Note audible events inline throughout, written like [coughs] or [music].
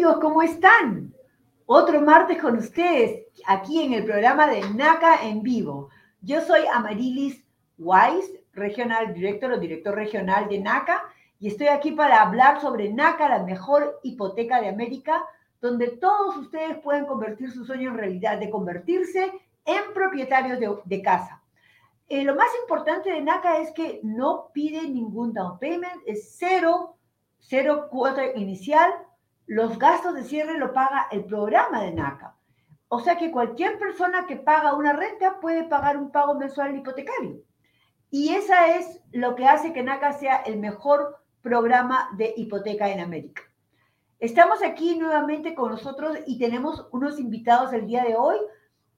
Amigos, ¿cómo están? Otro martes con ustedes, aquí en el programa de NACA en vivo. Yo soy Amarilis Wise, regional director o director regional de NACA, y estoy aquí para hablar sobre NACA, la mejor hipoteca de América, donde todos ustedes pueden convertir su sueño en realidad, de convertirse en propietarios de, casa. Eh, lo más importante de NACA es que no pide ningún down payment, es cero, cero cuota inicial, los gastos de cierre lo paga el programa de NACA. O sea que cualquier persona que paga una renta puede pagar un pago mensual hipotecario. Y esa es lo que hace que NACA sea el mejor programa de hipoteca en América. Estamos aquí nuevamente con nosotros y tenemos unos invitados el día de hoy.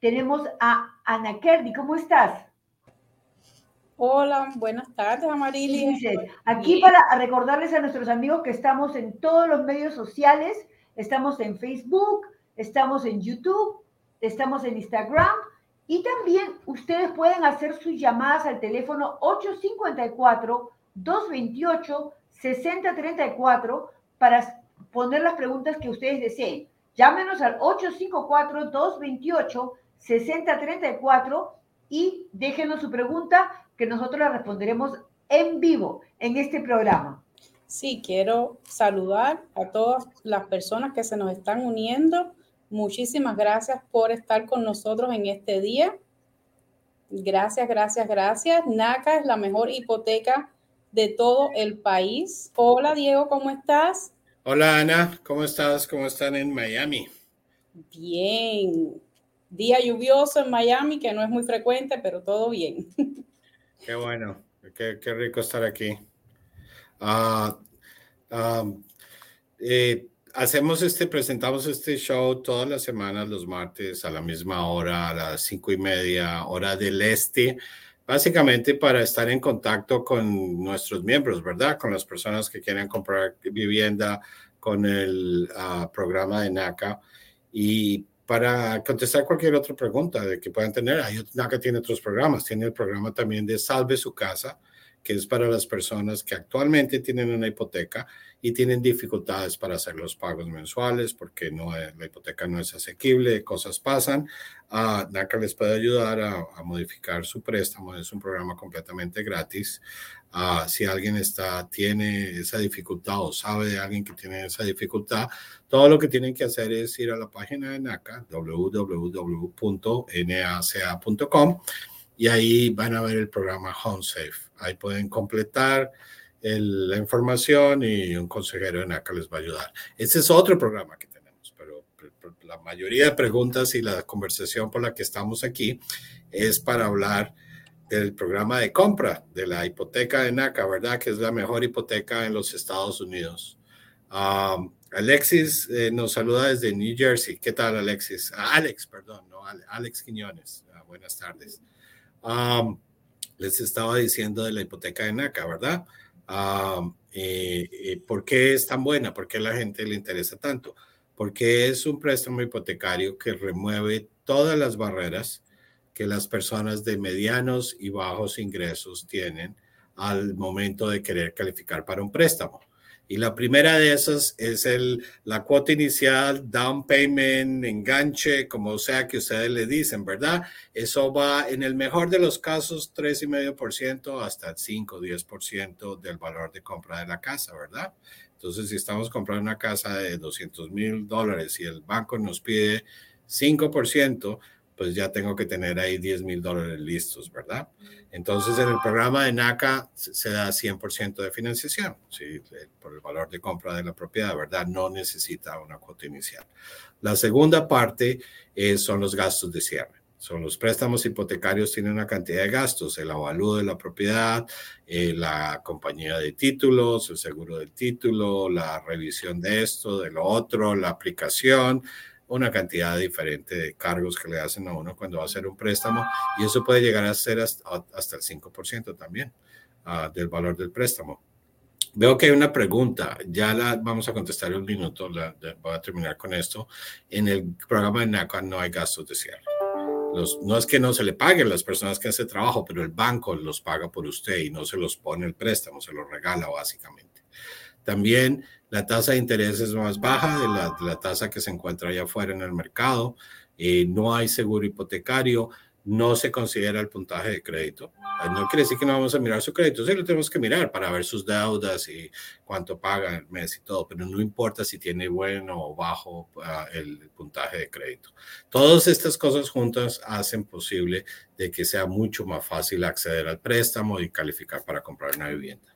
Tenemos a Ana Kerdy. ¿Cómo estás? Hola, buenas tardes, Amarili. Aquí para recordarles a nuestros amigos que estamos en todos los medios sociales. Estamos en Facebook, estamos en YouTube, estamos en Instagram y también ustedes pueden hacer sus llamadas al teléfono 854-228-6034 para poner las preguntas que ustedes deseen. Llámenos al 854-228-6034 y déjenos su pregunta que nosotros la responderemos en vivo en este programa. Sí, quiero saludar a todas las personas que se nos están uniendo. Muchísimas gracias por estar con nosotros en este día. Gracias, gracias, gracias. NACA es la mejor hipoteca de todo el país. Hola Diego, ¿cómo estás? Hola Ana, ¿cómo estás? ¿Cómo están en Miami? Bien. Día lluvioso en Miami, que no es muy frecuente, pero todo bien. [laughs] Qué bueno, qué, rico estar aquí. Ah, eh, hacemos este, presentamos este show todas las semanas, los martes, a la misma hora, a las cinco y media, hora del este básicamente para estar en contacto con nuestros miembros, ¿verdad? Con las personas que quieren comprar vivienda con el ah, programa de NACA y para contestar cualquier otra pregunta de que puedan tener. NACA tiene otros programas, tiene el programa también de Salve su casa, que es para las personas que actualmente tienen una hipoteca y tienen dificultades para hacer los pagos mensuales porque no la hipoteca no es asequible, cosas pasan. Uh, NACA les puede ayudar a, modificar su préstamo, es un programa completamente gratis. Uh, si alguien está, tiene esa dificultad o sabe de alguien que tiene esa dificultad, todo lo que tienen que hacer es ir a la página de NACA, www.naca.com, y ahí van a ver el programa HomeSafe. Ahí pueden completar la información y un consejero de NACA les va a ayudar. Ese es otro programa que tenemos, pero, la mayoría de preguntas y la conversación por la que estamos aquí es para hablar del programa de compra de la hipoteca de NACA, ¿verdad? Que es la mejor hipoteca en los Estados Unidos. Um, Alexis eh, nos saluda desde New Jersey. ¿Qué tal, Alexis? Ah, Alex, perdón, no, Alex Quiñones. Ah, buenas tardes. Um, les estaba diciendo de la hipoteca de NACA, ¿verdad? Eh, ¿Por qué es tan buena? ¿Por qué la gente le interesa tanto? Porque es un préstamo hipotecario que remueve todas las barreras que las personas de medianos y bajos ingresos tienen al momento de querer calificar para un préstamo. Y la primera de esas es el, la cuota inicial, down payment, enganche, como sea que ustedes le dicen, ¿verdad? Eso va en el mejor de los casos 3,5% hasta el 5, 10% del valor de compra de la casa, ¿verdad? Entonces, si estamos comprando una casa de 200 mil dólares y el banco nos pide 5%, pues ya tengo que tener ahí 10 mil dólares listos, ¿verdad? Entonces, en el programa de NACA se da 100% de financiación, ¿sí? por el valor de compra de la propiedad, ¿verdad? No necesita una cuota inicial. La segunda parte son los gastos de cierre. Son los préstamos hipotecarios tienen una cantidad de gastos, el avalúo de la propiedad, eh, la compañía de títulos, el seguro del título, la revisión de esto, de lo otro, la aplicación, una cantidad diferente de cargos que le hacen a uno cuando va a hacer un préstamo y eso puede llegar a ser hasta, el 5% también ah, del valor del préstamo. Veo que hay una pregunta, ya la vamos a contestar en un minuto, voy a terminar con esto. En el programa de NACA no hay gastos de cierre. No es que no se le paguen las personas que hacen trabajo, pero el banco los paga por usted y no se los pone el préstamo, se los regala básicamente. También la tasa de interés es más baja de la, tasa que se encuentra allá afuera en el mercado. Eh, no hay seguro hipotecario, no se considera el puntaje de crédito. No quiere decir que no vamos a mirar su crédito, sí lo tenemos que mirar para ver sus deudas y cuánto paga el mes y todo, pero no importa si tiene bueno o bajo ah, el puntaje de crédito. Todas estas cosas juntas hacen posible de que sea mucho más fácil acceder al préstamo y calificar para comprar una vivienda.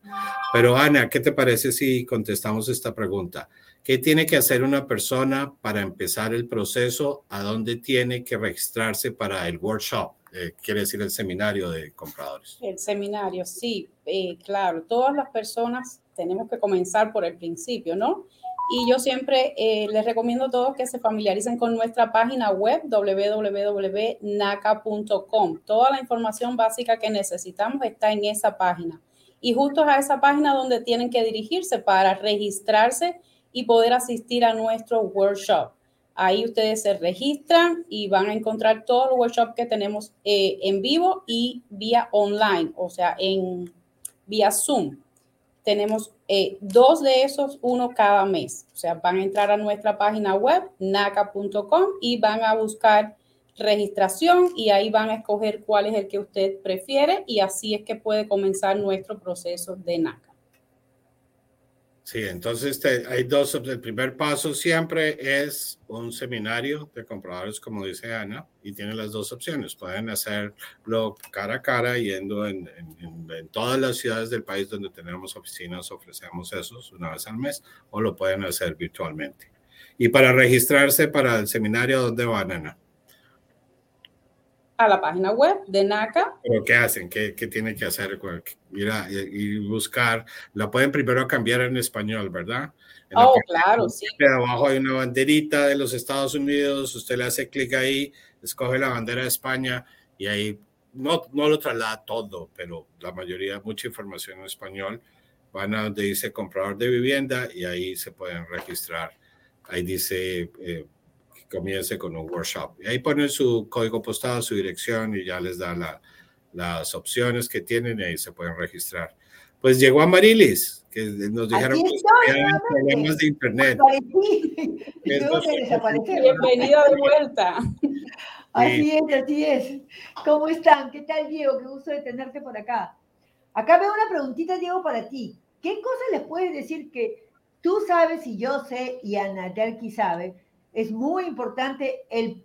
Pero Ana, ¿qué te parece si contestamos esta pregunta? ¿Qué tiene que hacer una persona para empezar el proceso? ¿A dónde tiene que registrarse para el workshop? Eh, quiere decir el seminario de compradores. El seminario, sí, eh, claro. Todas las personas tenemos que comenzar por el principio, ¿no? Y yo siempre eh, les recomiendo a todos que se familiaricen con nuestra página web www.naca.com. Toda la información básica que necesitamos está en esa página. Y justo a esa página donde tienen que dirigirse para registrarse y poder asistir a nuestro workshop. Ahí ustedes se registran y van a encontrar todos los workshops que tenemos eh, en vivo y vía online, o sea, en vía Zoom. Tenemos eh, dos de esos, uno cada mes. O sea, van a entrar a nuestra página web, naca.com, y van a buscar registración y ahí van a escoger cuál es el que usted prefiere y así es que puede comenzar nuestro proceso de NACA. Sí, entonces hay dos. El primer paso siempre es un seminario de compradores, como dice Ana, y tiene las dos opciones. Pueden hacerlo cara a cara, yendo en, en, todas las ciudades del país donde tenemos oficinas, ofrecemos esos una vez al mes, o lo pueden hacer virtualmente. Y para registrarse para el seminario, ¿dónde van, Ana? A la página web de NACA. ¿Pero qué hacen? ¿Qué, qué tienen que hacer? Ir y buscar. La pueden primero cambiar en español, ¿verdad? oh, claro, sí. Abajo hay una banderita de los Estados Unidos. Usted le hace clic ahí, escoge la bandera de España y ahí no, no lo traslada todo, pero la mayoría, mucha información en español. Van a donde dice comprador de vivienda y ahí se pueden registrar. Ahí dice eh, comience con un workshop. Y ahí ponen su código postal, su dirección y ya les da las opciones que tienen y ahí se pueden registrar. Pues llegó a Marilis, que nos dijeron que había problemas de internet. [laughs] Bienvenido de vuelta. Así es, así es. ¿Cómo están? ¿Qué tal, Diego? Qué gusto de tenerte por acá. Acá veo una preguntita, Diego, para ti. ¿Qué cosas les puedes decir que tú sabes y yo sé y Ana Telki sabe es muy importante el,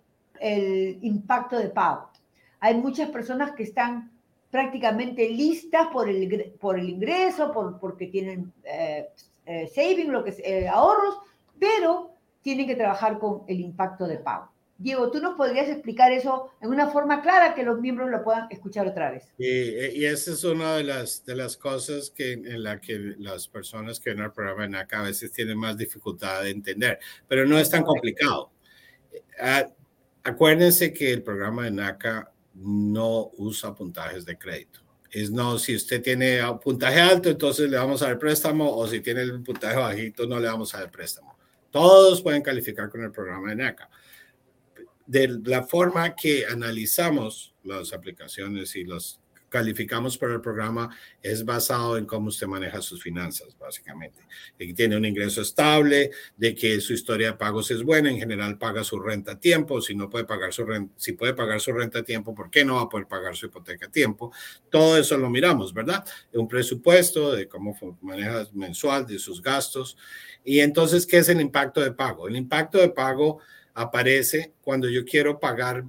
impacto de pago. Hay muchas personas que están prácticamente listas por el, ingreso, por, porque tienen eh, eh, saving, lo que eh, ahorros, pero tienen que trabajar con el impacto de pago. Diego, ¿tú nos podrías explicar eso en una forma clara que los miembros lo puedan escuchar otra vez? Y, esa es una de las, de las cosas que, en la que las personas que ven el programa en acá a veces tienen más dificultad de entender, pero no es tan complicado. Ah, acuérdense que el programa de NACA no usa puntajes de crédito. Es no, si usted tiene puntaje alto, entonces le vamos a dar préstamo, o si tiene el puntaje bajito, no le vamos a dar préstamo. Todos pueden calificar con el programa de NACA de la forma que analizamos las aplicaciones y los calificamos para el programa es basado en cómo usted maneja sus finanzas, básicamente. De tiene un ingreso estable, de que su historia de pagos es buena, en general paga su renta a tiempo, si no puede pagar su renta, si puede pagar su renta a tiempo, ¿por qué no va a poder pagar su hipoteca a tiempo? Todo eso lo miramos, ¿verdad? Un presupuesto de cómo maneja mensual de sus gastos. Y entonces, ¿qué es el impacto de pago? El impacto de pago aparece cuando yo quiero pagar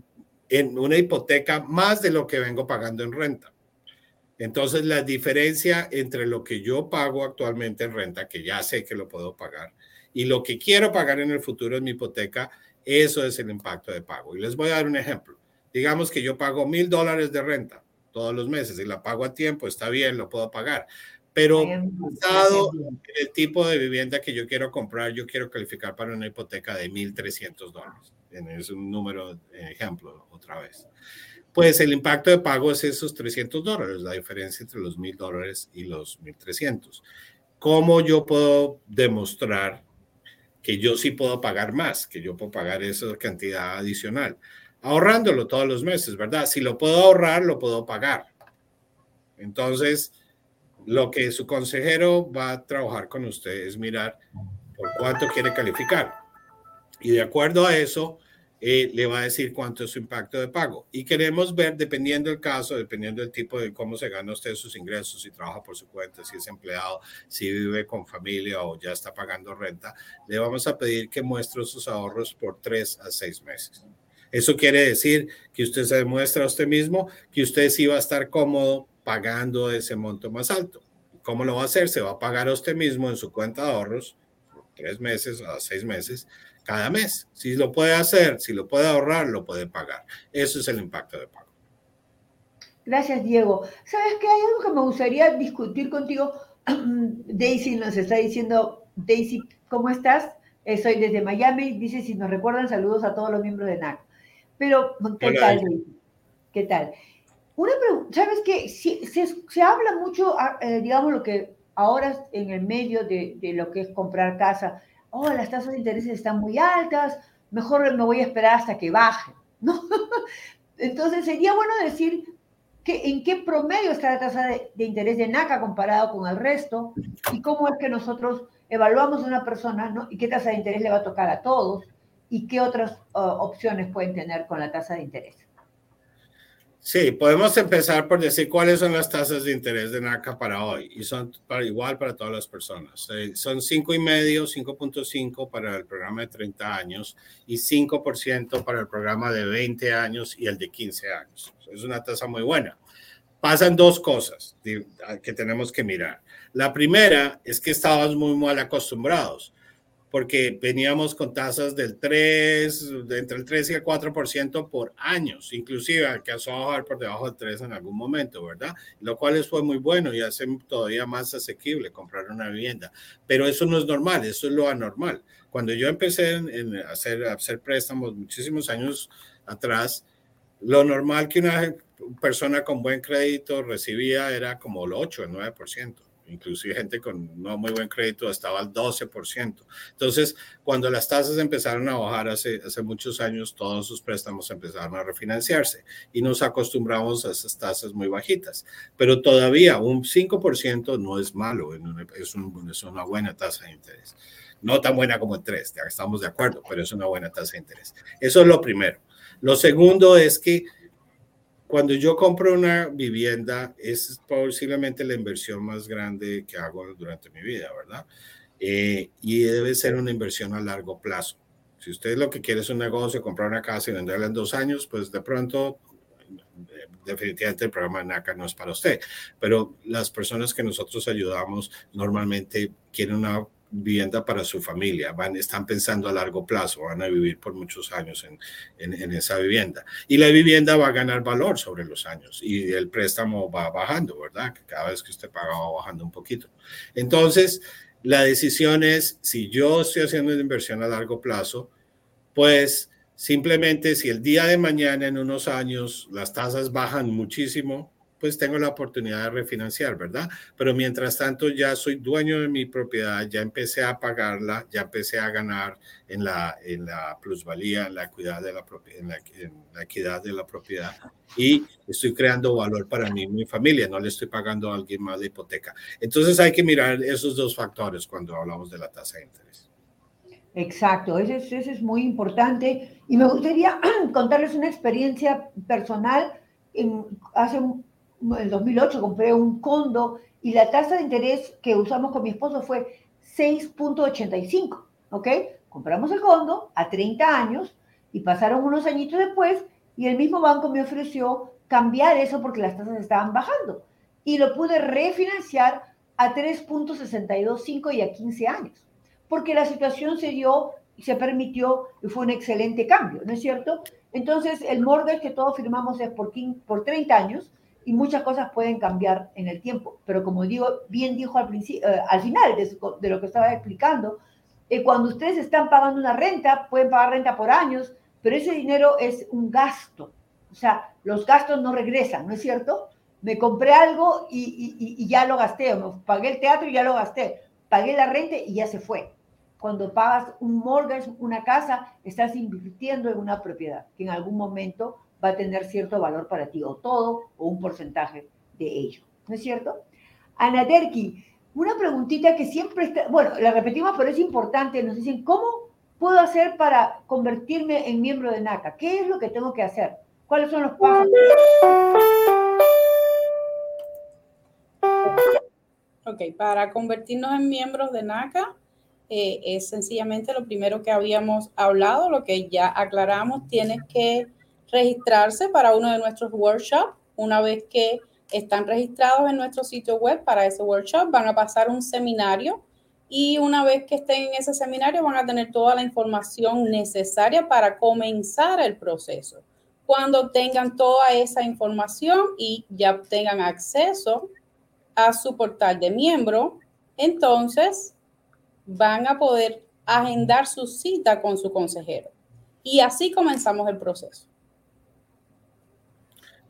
en una hipoteca más de lo que vengo pagando en renta. Entonces, la diferencia entre lo que yo pago actualmente en renta, que ya sé que lo puedo pagar, y lo que quiero pagar en el futuro en mi hipoteca, eso es el impacto de pago. Y les voy a dar un ejemplo. Digamos que yo pago mil dólares de renta todos los meses y la pago a tiempo, está bien, lo puedo pagar. Pero dado el tipo de vivienda que yo quiero comprar, yo quiero calificar para una hipoteca de 1.300 dólares. Es un número, ejemplo, otra vez. Pues el impacto de pago es esos 300 dólares, la diferencia entre los 1.000 dólares y los 1.300. ¿Cómo yo puedo demostrar que yo sí puedo pagar más, que yo puedo pagar esa cantidad adicional? Ahorrándolo todos los meses, ¿verdad? Si lo puedo ahorrar, lo puedo pagar. Entonces, lo que su consejero va a trabajar con usted es mirar por cuánto quiere calificar. Y de acuerdo a eso, eh, le va a decir cuánto es su impacto de pago. Y queremos ver, dependiendo del caso, dependiendo del tipo de cómo se gana usted sus ingresos, si trabaja por su cuenta, si es empleado, si vive con familia o ya está pagando renta, le vamos a pedir que muestre sus ahorros por tres a seis meses. Eso quiere decir que usted se demuestra a usted mismo que usted sí va a estar cómodo pagando ese monto más alto. ¿Cómo lo va a hacer? Se va a pagar a usted mismo en su cuenta de ahorros tres meses a seis meses cada mes. Si lo puede hacer, si lo puede ahorrar, lo puede pagar. Eso es el impacto de pago. Gracias, Diego. ¿Sabes qué? Hay algo que me gustaría discutir contigo. [clears throat] Daisy nos está diciendo, Daisy, ¿cómo estás? Eh, soy desde Miami. Dice, si nos recuerdan, saludos a todos los miembros de NAC. Pero, ¿qué tal, ¿Qué tal? Una pregunta, ¿sabes qué? se, habla mucho, ah, eh, digamos, lo que ahora en el medio de, lo que es comprar casa, oh, las tasas de interés están muy altas, mejor me voy a esperar hasta que baje, ¿no? [laughs] Entonces sería bueno decir que, en qué promedio está la tasa de, interés de NACA comparado con el resto y cómo es que nosotros evaluamos a una persona ¿no? y qué tasa de interés le va a tocar a todos y qué otras opciones pueden tener con la tasa de interés. Sí, podemos empezar por decir cuáles son las tasas de interés de NACA para hoy y son para igual para todas las personas. Eh, son 5,5, 5.5 para el programa de 30 años y 5% para el programa de 20 años y el de 15 años. Es una tasa muy buena. Pasan dos cosas que tenemos que mirar. La primera es que estábamos muy mal acostumbrados porque veníamos con tasas del 3, de entre el 3 y el 4% por años, inclusive alcanzó a bajar por debajo del 3 en algún momento, ¿verdad? Lo cual fue muy bueno y hace todavía más asequible comprar una vivienda. Pero eso no es normal, eso es lo anormal. Cuando yo empecé en, hacer, a hacer préstamos muchísimos años atrás, lo normal que una persona con buen crédito recibía era como el 8, el 9% inclusive gente con no muy buen crédito estaba al 12%. Entonces, cuando las tasas empezaron a bajar hace, hace muchos años, todos sus préstamos empezaron a refinanciarse y nos acostumbramos a esas tasas muy bajitas. Pero todavía un 5% no es malo, es, es una buena tasa de interés. No tan buena como el 3, ya estamos de acuerdo, pero es una buena tasa de interés. Eso es lo primero. Lo segundo es que cuando yo compro una vivienda, es posiblemente la inversión más grande que hago durante mi vida, ¿verdad? Eh, y debe ser una inversión a largo plazo. Si usted lo que quiere es un negocio, comprar una casa y venderla en dos años, pues de pronto, definitivamente el programa NACA no es para usted. Pero las personas que nosotros ayudamos normalmente quieren una vivienda para su familia, van, están pensando a largo plazo, van a vivir por muchos años en, en, esa vivienda. Y la vivienda va a ganar valor sobre los años y el préstamo va bajando, ¿verdad? Cada vez que usted paga va bajando un poquito. Entonces, la decisión es, si yo estoy haciendo una inversión a largo plazo, pues simplemente si el día de mañana, en unos años, las tasas bajan muchísimo, pues tengo la oportunidad de refinanciar, ¿verdad? Pero mientras tanto ya soy dueño de mi propiedad, ya empecé a pagarla, ya empecé a ganar en la, en la plusvalía, en la, equidad de la, en la, en la equidad de la propiedad y estoy creando valor para mí y mi familia, no le estoy pagando a alguien más de hipoteca. Entonces hay que mirar esos dos factores cuando hablamos de la tasa de interés. Exacto, ese es, ese es muy importante. Y me gustaría [clears throat] contarles una experiencia personal. En, hace en el 2008 compré un condo y la tasa de interés que usamos con mi esposo fue 6.85, ¿ok? Compramos el condo a 30 años y pasaron unos añitos después y el mismo banco me ofreció cambiar eso porque las tasas estaban bajando y lo pude refinanciar a 3.625 y a 15 años, porque la situación se dio y se permitió y fue un excelente cambio, ¿no es cierto? Entonces, el mortgage que todos firmamos es por, 15, por 30 años y muchas cosas pueden cambiar en el tiempo. Pero como digo, bien dijo al, principio, eh, al final de, lo que estaba explicando, eh, cuando ustedes están pagando una renta, pueden pagar renta por años, pero ese dinero es un gasto. O sea, los gastos no regresan, ¿no es cierto? Me compré algo y, ya lo gasté, o pagué el teatro y ya lo gasté, pagué la renta y ya se fue. Cuando pagas un mortgage, una casa, estás invirtiendo en una propiedad que en algún momento va a tener cierto valor para ti, o todo, o un porcentaje de ello. ¿No es cierto? Ana Terki, una preguntita que siempre está, bueno, la repetimos, pero es importante. Nos dicen, ¿cómo puedo hacer para convertirme en miembro de NACA? ¿Qué es lo que tengo que hacer? ¿Cuáles son los pasos? Ok, para convertirnos en miembros de NACA, eh, es sencillamente lo primero que habíamos hablado, lo que ya aclaramos, tienes que registrarse para uno de nuestros workshops. Una vez que están registrados en nuestro sitio web para ese workshop, van a pasar un seminario y una vez que estén en ese seminario van a tener toda la información necesaria para comenzar el proceso. Cuando tengan toda esa información y ya tengan acceso a su portal de miembro, entonces van a poder agendar su cita con su consejero. Y así comenzamos el proceso.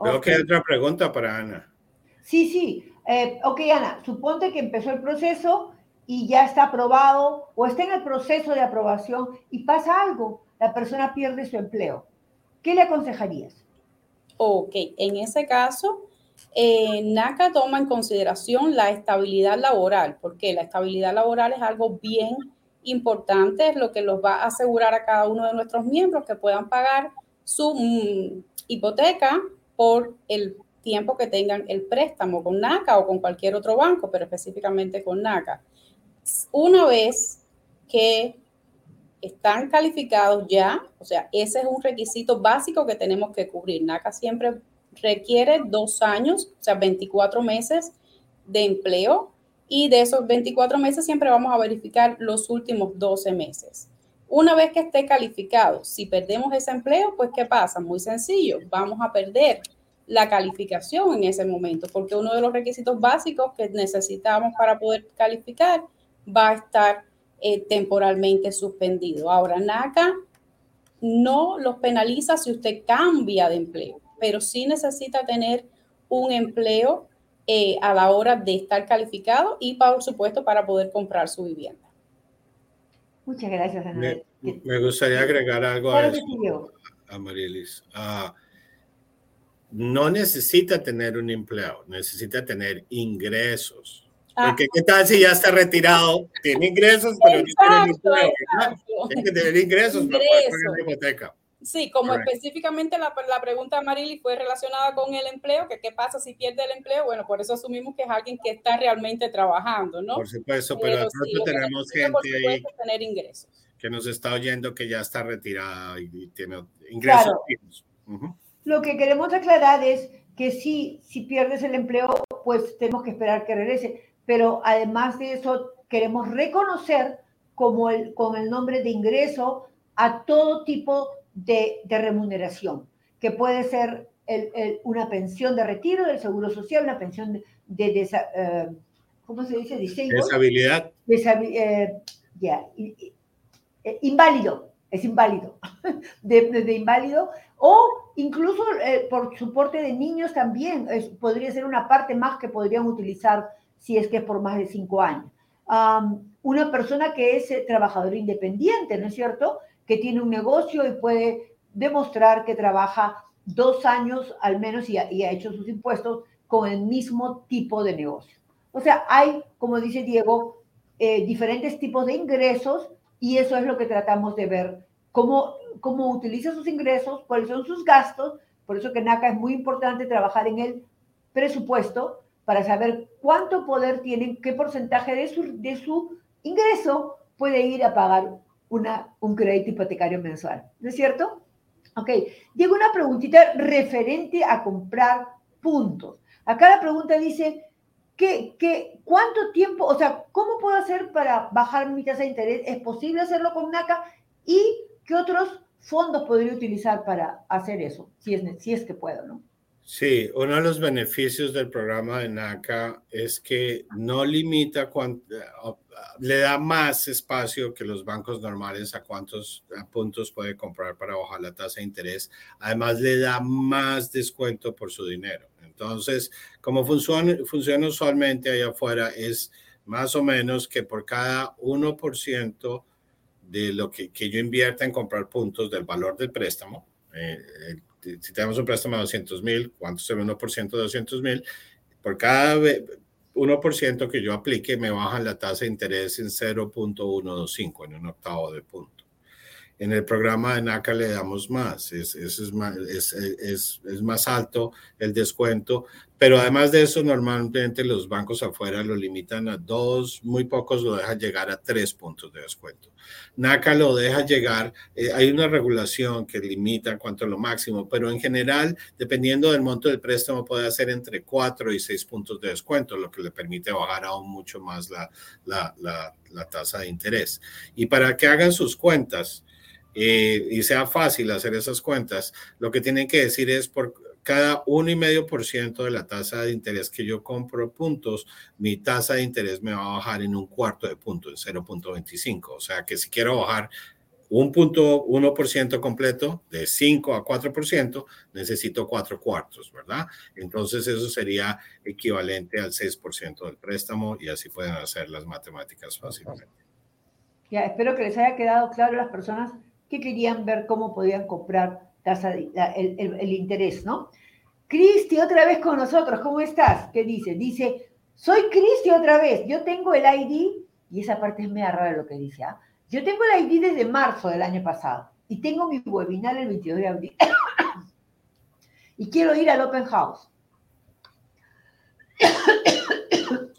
Veo que hay otra pregunta para Ana. Sí, sí. Eh, ok, Ana, suponte que empezó el proceso y ya está aprobado o está en el proceso de aprobación y pasa algo, la persona pierde su empleo. ¿Qué le aconsejarías? Ok, en ese caso, eh, NACA toma en consideración la estabilidad laboral, porque la estabilidad laboral es algo bien importante, es lo que los va a asegurar a cada uno de nuestros miembros que puedan pagar su mm, hipoteca por el tiempo que tengan el préstamo con NACA o con cualquier otro banco, pero específicamente con NACA. Una vez que están calificados ya, o sea, ese es un requisito básico que tenemos que cubrir. NACA siempre requiere dos años, o sea, 24 meses de empleo y de esos 24 meses siempre vamos a verificar los últimos 12 meses. Una vez que esté calificado, si perdemos ese empleo, pues ¿qué pasa? Muy sencillo, vamos a perder la calificación en ese momento, porque uno de los requisitos básicos que necesitamos para poder calificar va a estar eh, temporalmente suspendido. Ahora, NACA no los penaliza si usted cambia de empleo, pero sí necesita tener un empleo eh, a la hora de estar calificado y, por supuesto, para poder comprar su vivienda. Muchas gracias, Ana. Me, gustaría agregar algo a, eso, a Marilis. Ah, no necesita tener un empleo, necesita tener ingresos. Ah. Porque qué tal si ya está retirado, tiene ingresos, pero no tiene empleo. Tiene que tener ingresos para pagar la hipoteca. Sí, como específicamente la, la, pregunta de Marily fue relacionada con el empleo, que qué pasa si pierde el empleo, bueno, por eso asumimos que es alguien que está realmente trabajando, ¿no? Por supuesto, pero, pero tenemos gente ahí tener ingresos. que nos está oyendo que ya está retirada y tiene ingresos. Lo que queremos aclarar es que si, si pierdes el empleo, pues tenemos que esperar que regrese, pero además de eso, queremos reconocer como el, con el nombre de ingreso a todo tipo de, remuneración, que puede ser una pensión de retiro del Seguro Social, una pensión de, de, eh, ¿cómo se dice? Deshabilidad. Eh, ya, eh, inválido, es inválido, [laughs] de, inválido, o incluso por soporte de niños también, podría ser una parte más que podrían utilizar si es que es por más de cinco años. una persona que es trabajador independiente, ¿no es cierto? Que tiene un negocio y puede demostrar que trabaja dos años al menos y ha, hecho sus impuestos con el mismo tipo de negocio. O sea, hay, como dice Diego, eh, diferentes tipos de ingresos y eso es lo que tratamos de ver, cómo, cómo utiliza sus ingresos, cuáles son sus gastos. Por eso que NACA es muy importante trabajar en el presupuesto para saber cuánto poder tiene, qué porcentaje de su, de su ingreso puede ir a pagar un crédito hipotecario mensual. ¿No es cierto? Ok, llega una preguntita referente a comprar puntos. Acá la pregunta dice, ¿qué, qué, ¿cuánto tiempo, o sea, cómo puedo hacer para bajar mi tasa de interés? ¿Es posible hacerlo con NACA? ¿Y qué otros fondos podría utilizar para hacer eso? Si es, si es que puedo, ¿no? Sí, uno de los beneficios del programa de NACA es que no limita, le da más espacio que los bancos normales a cuántos puntos puede comprar para bajar la tasa de interés. Además, le da más descuento por su dinero. Entonces, como funciona, funciona usualmente allá afuera, es más o menos que por cada 1% de lo que, que yo invierta en comprar puntos del valor del préstamo, eh, si tenemos un préstamo de 200 mil, ¿cuánto se ve 1% de 200 mil? Por cada 1% que yo aplique me bajan la tasa de interés en 0.125, en un octavo de punto. En el programa de NACA le damos más, es, es, más, es, más alto el descuento, pero además de eso, normalmente los bancos afuera lo limitan a dos, muy pocos lo dejan llegar a tres puntos de descuento. NACA lo deja llegar, eh, hay una regulación que limita cuanto a lo máximo, pero en general, dependiendo del monto del préstamo, puede hacer entre cuatro y seis puntos de descuento, lo que le permite bajar aún mucho más la, la, la, la tasa de interés. Y para que hagan sus cuentas, eh, y sea fácil hacer esas cuentas, lo que tienen que decir es por cada 1,5% de la tasa de interés que yo compro puntos, mi tasa de interés me va a bajar en un cuarto de punto, en 0.25. O sea que si quiero bajar un punto 1% completo de 5 a 4%, necesito 4 cuartos, ¿verdad? Entonces eso sería equivalente al 6% del préstamo y así pueden hacer las matemáticas fácilmente. Ya, espero que les haya quedado claro a las personas que querían ver cómo podían comprar tasa el, interés, ¿no? Cristi, otra vez con nosotros, ¿cómo estás? ¿Qué dice? Dice, soy Cristi otra vez, yo tengo el ID, y esa parte es media rara lo que dice, ¿ah? Yo tengo el ID desde marzo del año pasado, y tengo mi webinar el 22 de abril, [coughs] y quiero ir al Open House. [coughs]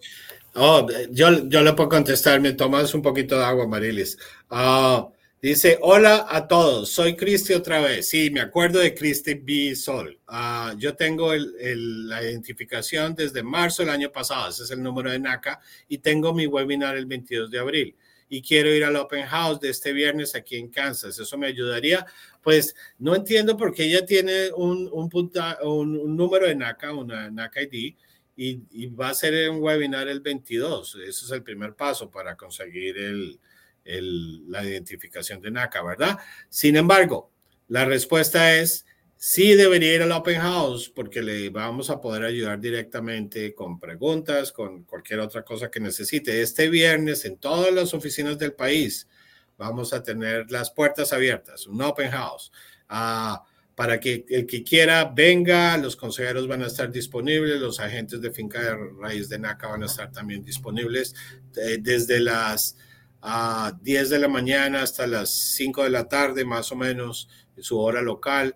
Oh, yo, yo le puedo contestar, me tomas un poquito de agua, Marilis. Ah, Dice, hola a todos, soy Cristi otra vez. Sí, me acuerdo de Cristi B. Sol. Ah, yo tengo la identificación desde marzo del año pasado, ese es el número de NACA, y tengo mi webinar el 22 de abril. Y quiero ir al Open House de este viernes aquí en Kansas. ¿Eso me ayudaría? Pues no entiendo por qué ella tiene un, un, número de NACA, una NACA ID, y, va a ser un webinar el 22. Ese es el primer paso para conseguir el, la identificación de NACA, ¿verdad? Sin embargo, la respuesta es sí debería ir al Open House porque le vamos a poder ayudar directamente con preguntas, con cualquier otra cosa que necesite. Este viernes en todas las oficinas del país vamos a tener las puertas abiertas, un Open House. Ah, para que el que quiera venga, los consejeros van a estar disponibles, los agentes de finca de raíz de NACA van a estar también disponibles eh, desde las a 10 de la mañana hasta las 5 de la tarde, más o menos, su hora local.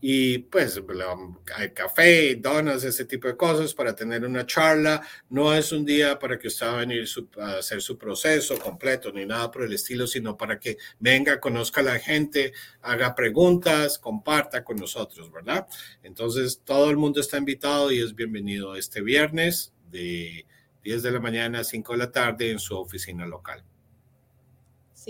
Y pues hay café, donas, ese tipo de cosas para tener una charla. No es un día para que usted va a venir a hacer su proceso completo ni nada por el estilo, sino para que venga, conozca a la gente, haga preguntas, comparta con nosotros, ¿verdad? Entonces, todo el mundo está invitado y es bienvenido este viernes de 10 de la mañana a 5 de la tarde en su oficina local.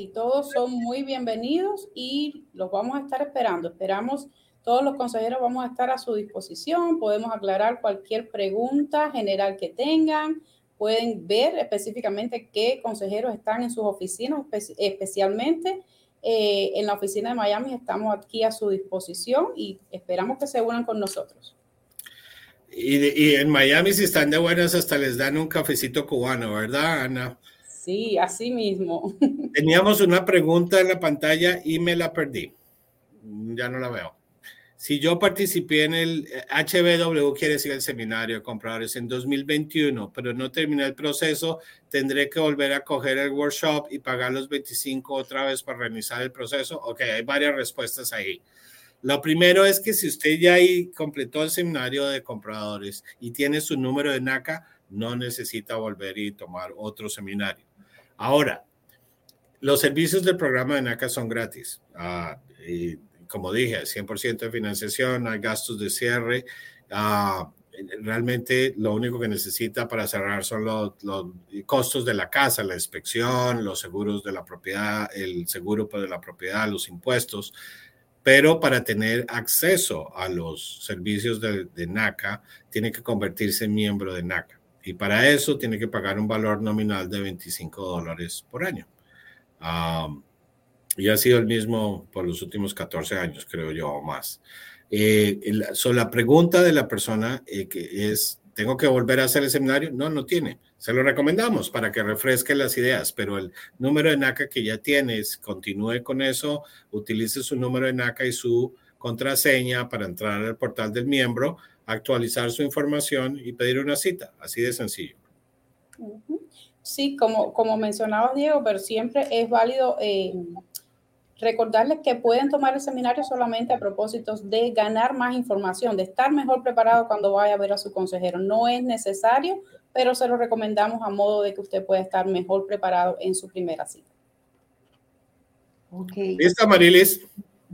Sí, todos son muy bienvenidos y los vamos a estar esperando. Esperamos, todos los consejeros vamos a estar a su disposición. Podemos aclarar cualquier pregunta general que tengan. Pueden ver específicamente qué consejeros están en sus oficinas, especialmente eh, en la oficina de Miami. Estamos aquí a su disposición y esperamos que se unan con nosotros. Y, y en Miami, si están de buenas, hasta les dan un cafecito cubano, ¿verdad, Ana? Sí, así mismo. [laughs] Teníamos una pregunta en la pantalla y me la perdí. Ya no la veo. Si yo participé en el HBW, quiere decir el seminario de compradores en 2021, pero no terminé el proceso, tendré que volver a coger el workshop y pagar los 25 otra vez para realizar el proceso. Ok, hay varias respuestas ahí. Lo primero es que si usted ya ahí completó el seminario de compradores y tiene su número de NACA, no necesita volver y tomar otro seminario. Ahora, los servicios del programa de NACA son gratis. Y como dije, 100% de financiación, hay gastos de cierre. Ah, realmente lo único que necesita para cerrar son los, costos de la casa, la inspección, los seguros de la propiedad, el seguro de la propiedad, los impuestos. Pero para tener acceso a los servicios de NACA, tiene que convertirse en miembro de NACA. Y para eso tiene que pagar un valor nominal de 25 dólares por año. y ha sido el mismo por los últimos 14 años, creo yo, o más. Eh, la pregunta de la persona eh, que es, ¿tengo que volver a hacer el seminario? No, no tiene. Se lo recomendamos para que refresque las ideas, pero el número de NACA que ya tienes, continúe con eso, utilice su número de NACA y su contraseña para entrar al portal del miembro actualizar su información y pedir una cita, así de sencillo. Sí, como, como mencionabas, Diego, pero siempre es válido eh, recordarles que pueden tomar el seminario solamente a propósitos de ganar más información, de estar mejor preparado cuando vaya a ver a su consejero. No es necesario, pero se lo recomendamos a modo de que usted pueda estar mejor preparado en su primera cita. Ok. ¿Lista, Marilis?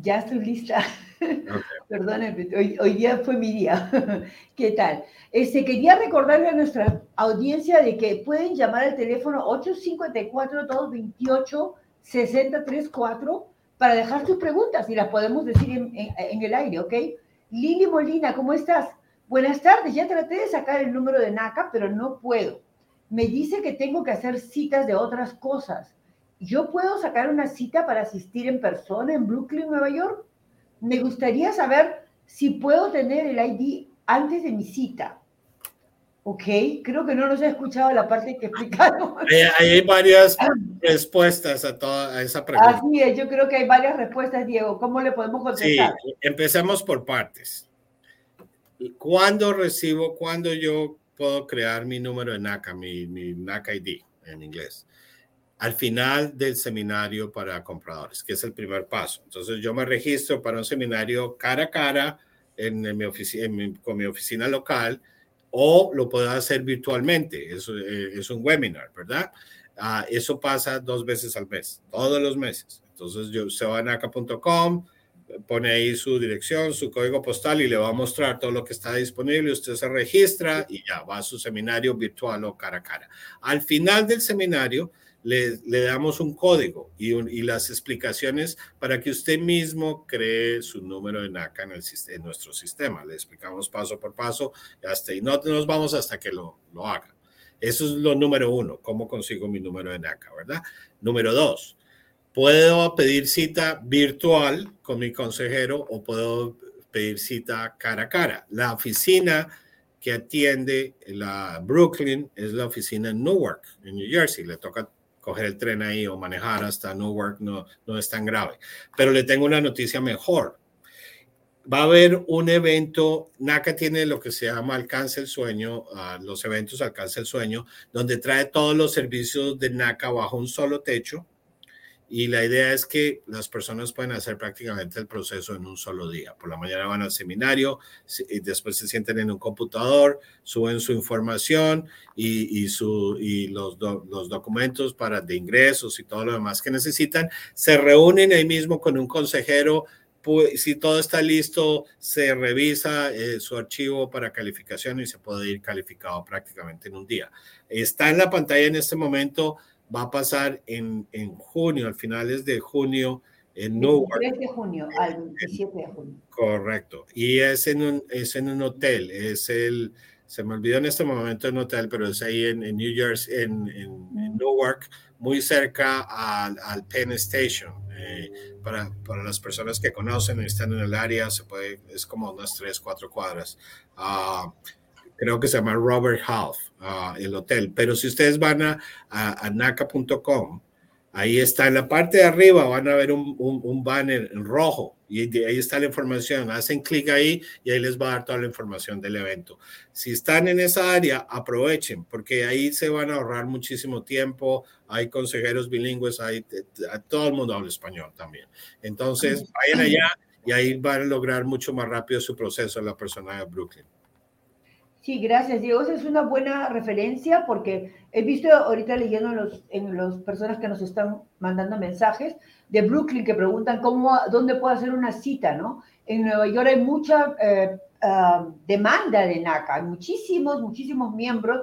Ya estoy lista. [laughs] Perdónenme, hoy, hoy, día fue mi día. [laughs] ¿Qué tal? Este, quería recordarle a nuestra audiencia de que pueden llamar al teléfono 854-228-6034 para dejar sus preguntas y las podemos decir en, en, el aire, ¿ok? Lili Molina, ¿cómo estás? Buenas tardes, ya traté de sacar el número de NACA, pero no puedo. Me dice que tengo que hacer citas de otras cosas. ¿Yo puedo sacar una cita para asistir en persona en Brooklyn, Nueva York? Me gustaría saber si puedo tener el ID antes de mi cita. Ok, creo que no nos ha escuchado la parte que explicaron. [laughs] Hay, hay varias [clears throat] respuestas a toda esa pregunta. Así es, yo creo que hay varias respuestas, Diego. ¿Cómo le podemos contestar? Sí, empecemos por partes. ¿Cuándo recibo, cuándo yo puedo crear mi número de NACA, mi, mi NACA ID en inglés? Al final del seminario para compradores, que es el primer paso. Entonces yo me registro para un seminario cara a cara en, mi oficina, con mi oficina local o lo puedo hacer virtualmente. Eso eh, es un webinar, ¿verdad? Uh, eso pasa dos veces al mes, todos los meses. Entonces yo se va a naca.com, pone ahí su dirección, su código postal y le va a mostrar todo lo que está disponible. Usted se registra y ya va a su seminario virtual o cara a cara. Al final del seminario, le, damos un código y, y, las explicaciones para que usted mismo cree su número de NACA en, el, en nuestro sistema. Le explicamos paso por paso hasta, y no nos vamos hasta que lo, lo haga. Eso es lo número uno, cómo consigo mi número de NACA, ¿verdad? Número dos, puedo pedir cita virtual con mi consejero o puedo pedir cita cara a cara. La oficina que atiende la Brooklyn es la oficina en Newark, en New Jersey. Le toca coger el tren ahí o manejar hasta Newark no, no es tan grave. Pero le tengo una noticia mejor. Va a haber un evento, NACA tiene lo que se llama Alcance el Sueño, uh, los eventos Alcance el Sueño, donde trae todos los servicios de NACA bajo un solo techo y la idea es que las personas pueden hacer prácticamente el proceso en un solo día. Por la mañana van al seminario y después se sienten en un computador, suben su información y, y, su, y los, los documentos para de ingresos y todo lo demás que necesitan. Se reúnen ahí mismo con un consejero. Si todo está listo, se revisa eh, su archivo para calificación y se puede ir calificado prácticamente en un día. Está en la pantalla en este momento va a pasar en, en junio, al finales de junio, en Newark. 3 de junio al 27 de junio. Correcto. Y es en un, es en un hotel, es el, se me olvidó en este momento el hotel, pero es ahí en, en New Jersey, en, en, Newark, muy cerca al, al Penn Station. Eh, para, para, las personas que conocen y están en el área, se puede, es como unas tres, cuatro cuadras. Uh, creo que se llama Robert Half, uh, el hotel. Pero si ustedes van a, a, a naca.com, ahí está en la parte de arriba, van a ver un, un, un banner en rojo y ahí está la información. Hacen clic ahí y ahí les va a dar toda la información del evento. Si están en esa área, aprovechen porque ahí se van a ahorrar muchísimo tiempo. Hay consejeros bilingües, hay, todo el mundo habla español también. Entonces, vayan allá y ahí van a lograr mucho más rápido su proceso en la persona de Brooklyn. Sí, gracias, Diego. Esa es una buena referencia porque he visto ahorita leyendo en los, en las personas que nos están mandando mensajes de Brooklyn que preguntan cómo, dónde puedo hacer una cita, ¿no? En Nueva York hay mucha eh, uh, demanda de NACA, hay muchísimos, muchísimos miembros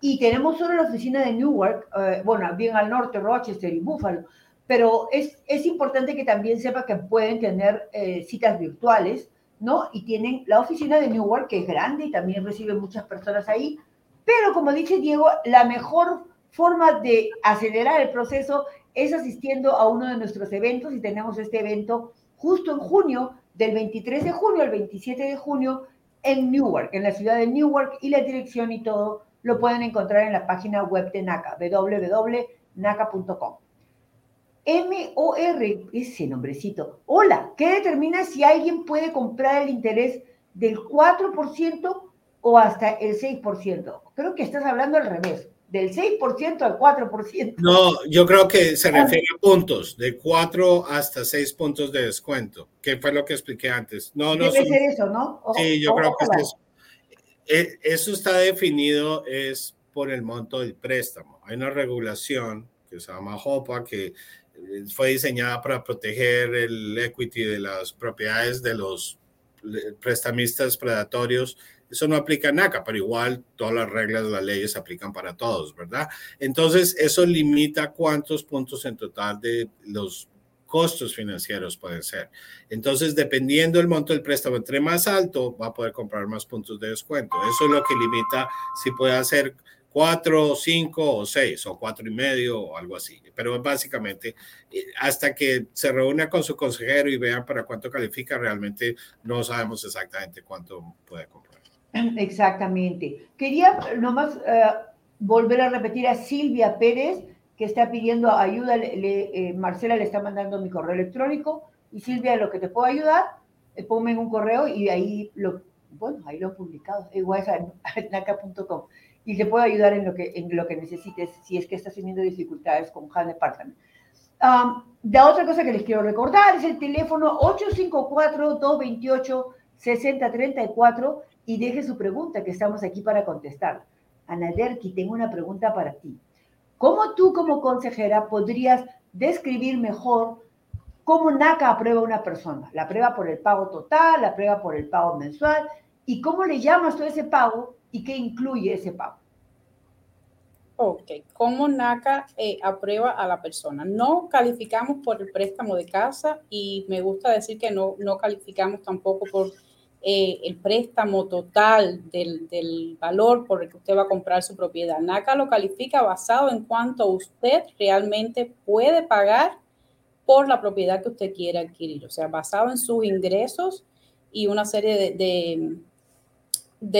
y tenemos solo la oficina de Newark, uh, bueno, bien al norte, Rochester y Buffalo, pero es, es importante que también sepa que pueden tener eh, citas virtuales ¿no? Y tienen la oficina de Newark, que es grande y también recibe muchas personas ahí. Pero como dice Diego, la mejor forma de acelerar el proceso es asistiendo a uno de nuestros eventos y tenemos este evento justo en junio, del 23 de junio al 27 de junio en Newark, en la ciudad de Newark y la dirección y todo lo pueden encontrar en la página web de NACA, www.naca.com. M-O-R, ese nombrecito. Hola, ¿qué determina si alguien puede comprar el interés del 4% o hasta el 6%? Creo que estás hablando al revés. del 6% al 4%. No, yo creo que se refiere a puntos, de 4 hasta 6 puntos de descuento, que fue lo que expliqué antes. No, no. Debe ser eso, ¿no? sí, yo creo que es eso. Eh, eso está definido es por el monto del préstamo. Hay una regulación que se llama HOPA que fue diseñada para proteger el equity de las propiedades de los prestamistas predatorios. Eso no aplica a NACA, pero igual todas las reglas de las leyes se aplican para todos, ¿verdad? Entonces, eso limita cuántos puntos en total de los costos financieros pueden ser. Entonces, dependiendo del monto del préstamo, entre más alto, va a poder comprar más puntos de descuento. Eso es lo que limita si puede hacer cuatro, cinco o seis o cuatro y medio o algo así. Pero básicamente, hasta que se reúna con su consejero y vean para cuánto califica, realmente no sabemos exactamente cuánto puede comprar. Exactamente. Quería nomás uh, volver a repetir a Silvia Pérez, que está pidiendo ayuda. Le, eh, Marcela le está mandando mi correo electrónico. Y Silvia, lo que te puedo ayudar, eh, ponme un correo y ahí lo, bueno, ahí lo he publicado, igual es naca.com [laughs] y te puedo ayudar en lo que, en lo que necesites si es que estás teniendo dificultades con Han Department. Um, la otra cosa que les quiero recordar es el teléfono 854-228-6034 y deje su pregunta que estamos aquí para contestar. Anaderki, tengo una pregunta para ti. ¿Cómo tú como consejera podrías describir mejor cómo NACA aprueba una persona? ¿La aprueba por el pago total? ¿La aprueba por el pago mensual? ¿Y cómo le llamas tú ese pago y qué incluye ese pago. Ok, ¿cómo NACA eh, aprueba a la persona? No calificamos por el préstamo de casa y me gusta decir que no, no calificamos tampoco por eh, el préstamo total del, del, valor por el que usted va a comprar su propiedad. NACA lo califica basado en cuánto usted realmente puede pagar por la propiedad que usted quiere adquirir, o sea, basado en sus ingresos y una serie de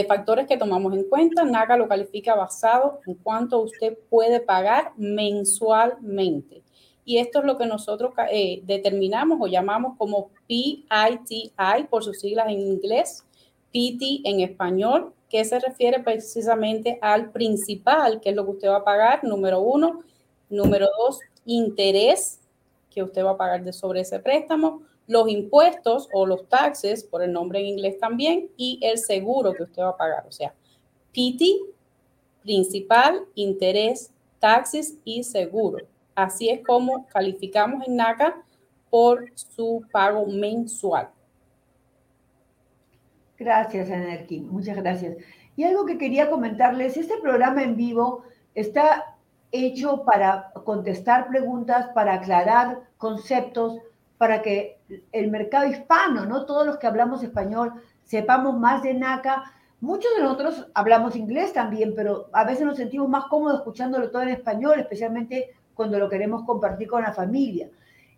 factores que tomamos en cuenta, NACA lo califica basado en cuánto usted puede pagar mensualmente. Y esto es lo que nosotros eh, determinamos o llamamos como PITI por sus siglas en inglés, PT en español, que se refiere precisamente al principal, que es lo que usted va a pagar, número uno. Número dos, interés que usted va a pagar de sobre ese préstamo los impuestos o los taxes, por el nombre en inglés también, y el seguro que usted va a pagar. O sea, PT, principal, interés, taxes y seguro. Así es como calificamos en NACA por su pago mensual. Gracias, Enerkin. Muchas gracias. Y algo que quería comentarles, este programa en vivo está hecho para contestar preguntas, para aclarar conceptos, para que el mercado hispano, no todos los que hablamos español, sepamos más de NACA. Muchos de nosotros hablamos inglés también, pero a veces nos sentimos más cómodos escuchándolo todo en español, especialmente cuando lo queremos compartir con la familia.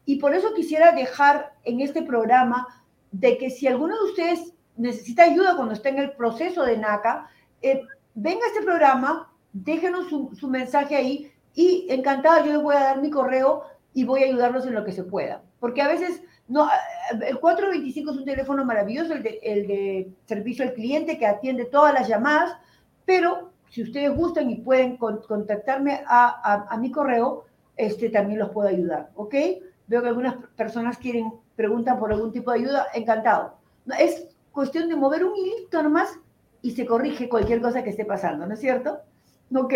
Y por eso quisiera dejar en este programa de que si alguno de ustedes necesita ayuda cuando esté en el proceso de NACA, eh, venga a este programa, déjenos su, su mensaje ahí y encantada yo les voy a dar mi correo y voy a ayudarlos en lo que se pueda. Porque a veces, no, el 425 es un teléfono maravilloso, el de, el de servicio al cliente que atiende todas las llamadas, pero si ustedes gustan y pueden contactarme a, a, mi correo, este, también los puedo ayudar, ¿ok? Veo que algunas personas quieren, preguntan por algún tipo de ayuda, encantado. Es cuestión de mover un hilito nomás y se corrige cualquier cosa que esté pasando, ¿no es cierto? Ok,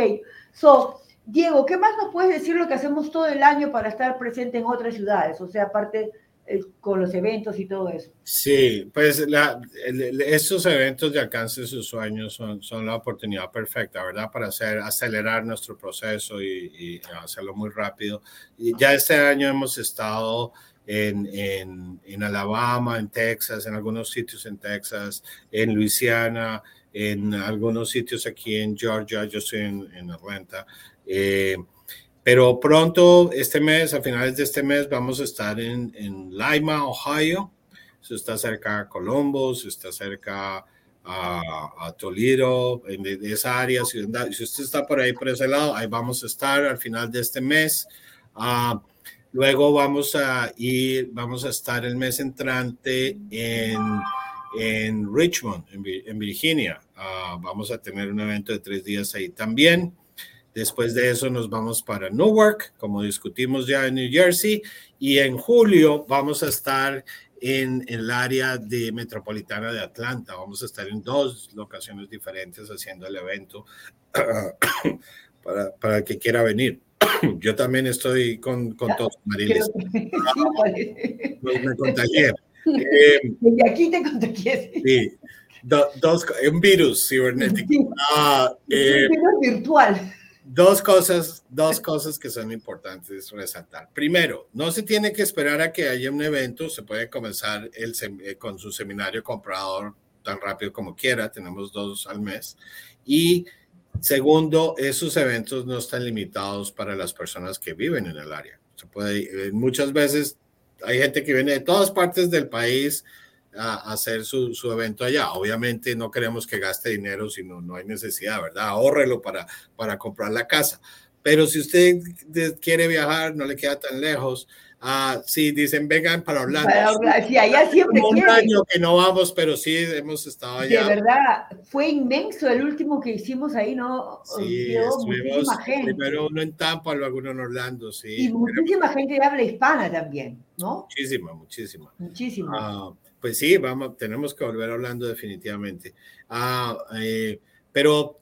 so, Diego, ¿qué más nos puedes decir lo que hacemos todo el año para estar presente en otras ciudades? O sea, aparte eh, con los eventos y todo eso. Sí, pues la, estos eventos de alcance de sus sueños son, son la oportunidad perfecta, ¿verdad? Para hacer, acelerar nuestro proceso y, y hacerlo muy rápido. Y ya este año hemos estado en, en, en, Alabama, en Texas, en algunos sitios en Texas, en Luisiana, en algunos sitios aquí en Georgia, yo estoy en, en Atlanta. Eh, pero pronto, este mes, a finales de este mes, vamos a estar en, en Lima, Ohio. Eso está cerca de Columbus, está cerca a, a Toledo, en, esa área. Si, si, usted está por ahí, por ese lado, ahí vamos a estar al final de este mes. Uh, luego vamos a ir, vamos a estar el mes entrante en, Richmond, en, Virginia. Uh, vamos a tener un evento de tres días ahí también. Después de eso nos vamos para Newark, como discutimos ya en New Jersey, y en julio vamos a estar en, el área de metropolitana de Atlanta. Vamos a estar en dos locaciones diferentes haciendo el evento [coughs] para, para el que quiera venir. [coughs] Yo también estoy con, con todos, Marilis. [laughs] me contagié. Eh, [laughs] y aquí te contagié. Sí, dos, un virus cibernético. Ah, eh, un virus virtual. Dos cosas, dos cosas que son importantes resaltar. Primero, no se tiene que esperar a que haya un evento, se puede comenzar el, eh, con su seminario comprador tan rápido como quiera, tenemos dos al mes. Y segundo, esos eventos no están limitados para las personas que viven en el área. Se puede, eh, muchas veces hay gente que viene de todas partes del país a, hacer su, su, evento allá. Obviamente no queremos que gaste dinero si no, no hay necesidad, ¿verdad? Ahórrelo para, para comprar la casa. Pero si usted quiere viajar, no le queda tan lejos. Ah, sí, dicen, vengan para Orlando. sí, allá siempre Como un año que no vamos, pero sí hemos estado allá. De verdad, fue inmenso el último que hicimos ahí, ¿no? Sí, estuvimos primero uno en Tampa, luego uno en Orlando, sí. Y muchísima gente de habla hispana también, ¿no? Muchísima, muchísima. Muchísima. Ah, pues sí, vamos, tenemos que volver hablando definitivamente. Ah, eh, pero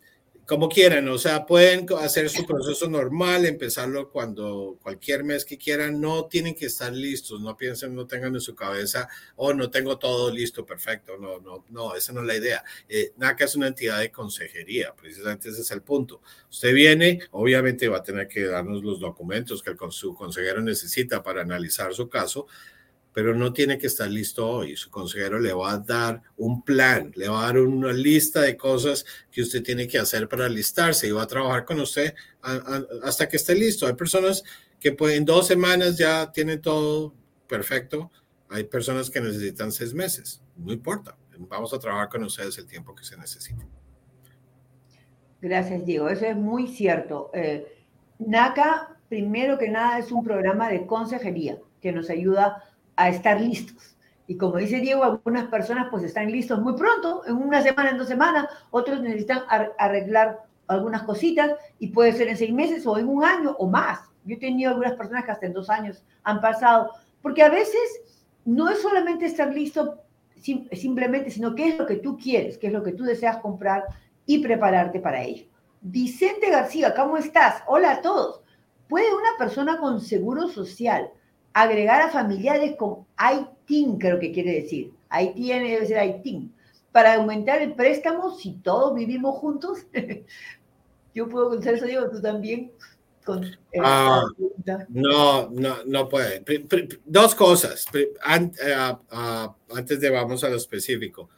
como quieran, o sea, pueden hacer su proceso normal, empezarlo cuando cualquier mes que quieran, no tienen que estar listos, no piensen, no tengan en su cabeza, oh, no tengo todo listo, perfecto, no, no, no, esa no es la idea. Eh, NACA es una entidad de consejería, precisamente ese es el punto. Usted viene, obviamente va a tener que darnos los documentos que el, su consejero necesita para analizar su caso, pero no tiene que estar listo hoy. Su consejero le va a dar un plan, le va a dar una lista de cosas que usted tiene que hacer para listarse y va a trabajar con usted hasta que esté listo. Hay personas que en dos semanas ya tienen todo perfecto. Hay personas que necesitan seis meses. No importa. Vamos a trabajar con ustedes el tiempo que se necesite. Gracias, Diego. Eso es muy cierto. Eh, NACA, primero que nada, es un programa de consejería que nos ayuda a estar listos. Y como dice Diego, algunas personas pues están listos muy pronto, en una semana, en dos semanas, otros necesitan arreglar algunas cositas y puede ser en seis meses o en un año o más. Yo he tenido algunas personas que hasta en dos años han pasado, porque a veces no es solamente estar listo simplemente, sino qué es lo que tú quieres, qué es lo que tú deseas comprar y prepararte para ello. Vicente García, ¿cómo estás? Hola a todos. ¿Puede una persona con seguro social agregar a familiares con ITIN, creo que quiere decir. ITIN debe ser ITIN. Para aumentar el préstamo, si todos vivimos juntos, [laughs] yo puedo contestar eso, Diego, tú también. Con, ah, no, no, no puede. Dos cosas. Eh, ah, antes de vamos a lo específico.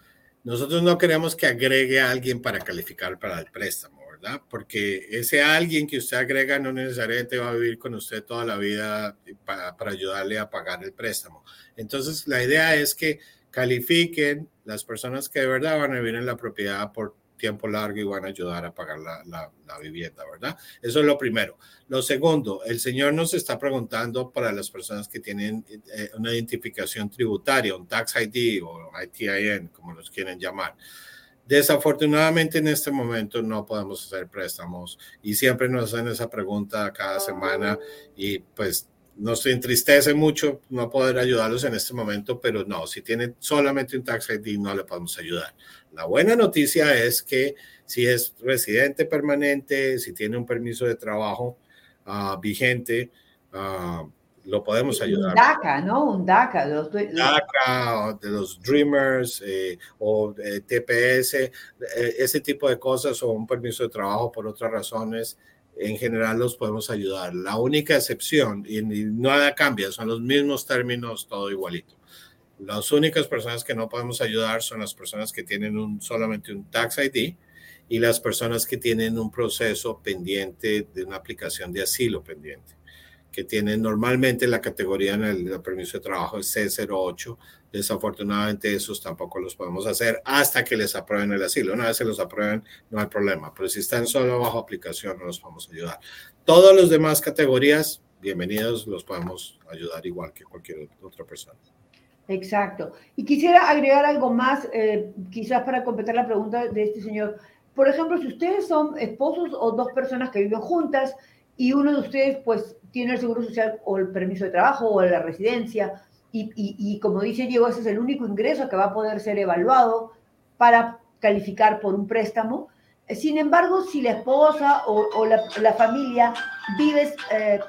Nosotros no queremos que agregue a alguien para calificar para el préstamo. Porque ese alguien que usted agrega no necesariamente va a vivir con usted toda la vida para, para ayudarle a pagar el préstamo. Entonces, la idea es que califiquen las personas que de verdad van a vivir en la propiedad por tiempo largo y van a ayudar a pagar la, la, vivienda, ¿verdad? Eso es lo primero. Lo segundo, el señor nos está preguntando para las personas que tienen eh, una identificación tributaria, un tax ID o ITIN, como los quieren llamar. Desafortunadamente en este momento no podemos hacer préstamos y siempre nos hacen esa pregunta cada semana y pues nos entristece mucho no poder ayudarlos en este momento, pero no, si tienen solamente un tax ID no le podemos ayudar. La buena noticia es que si es residente permanente, si tiene un permiso de trabajo uh, vigente, uh, lo podemos ayudar. Un DACA, ¿no? Un DACA. De los, DACA, de los Dreamers eh, o eh, TPS, eh, ese tipo de cosas o un permiso de trabajo por otras razones, en general los podemos ayudar. La única excepción, y, nada cambia, son los mismos términos, todo igualito. Las únicas personas que no podemos ayudar son las personas que tienen un, solamente un Tax ID y las personas que tienen un proceso pendiente de una aplicación de asilo pendiente que tienen normalmente la categoría en el, permiso de trabajo es C08. Desafortunadamente esos tampoco los podemos hacer hasta que les aprueben el asilo. Una vez se los aprueben, no hay problema, pero si están solo bajo aplicación, no los podemos ayudar. Todas las demás categorías, bienvenidos, los podemos ayudar igual que cualquier otra persona. Exacto. Y quisiera agregar algo más, eh, quizás para completar la pregunta de este señor. por ejemplo, si ustedes son esposos o dos personas que viven juntas y uno de ustedes pues tiene el seguro social o el permiso de trabajo o la residencia y, y, como dice Diego, ese es el único ingreso que va a poder ser evaluado para calificar por un préstamo. Sin embargo, si la esposa o, o la, la, familia vives eh,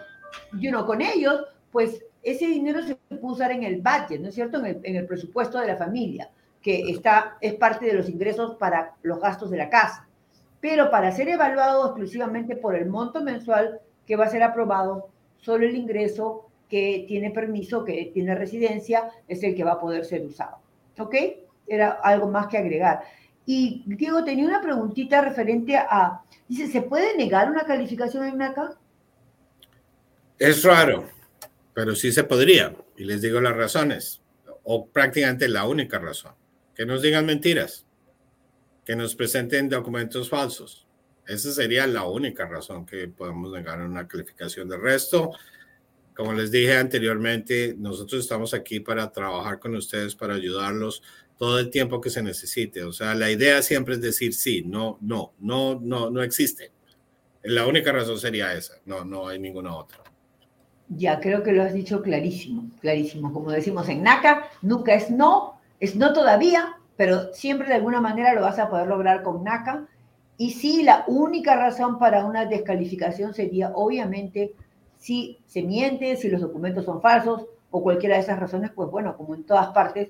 you know, con ellos, pues ese dinero se puede usar en el budget, ¿no es cierto? En el, en el presupuesto de la familia que está, es parte de los ingresos para los gastos de la casa, pero para ser evaluado exclusivamente por el monto mensual que va a ser aprobado, solo el ingreso que tiene permiso, que tiene residencia, es el que va a poder ser usado. ¿Ok? Era algo más que agregar. Y Diego, tenía una preguntita referente a, dice, ¿se puede negar una calificación en NACA? Es raro, pero sí se podría. Y les digo las razones, o prácticamente la única razón que nos digan mentiras, que nos presenten documentos falsos. Esa sería la única razón que podemos negar una calificación de resto. Como les dije anteriormente, nosotros estamos aquí para trabajar con ustedes, para ayudarlos todo el tiempo que se necesite. O sea, la idea siempre es decir sí, no, no, no, no, no existe. La única razón sería esa, no, no hay ninguna otra. Ya, creo que lo has dicho clarísimo, clarísimo. Como decimos en NACA, nunca es no, es no todavía, pero siempre de alguna manera lo vas a poder lograr con NACA. Y sí, la única razón para una descalificación sería, obviamente, si se miente, si los documentos son falsos o cualquiera de esas razones, pues bueno, como en todas partes,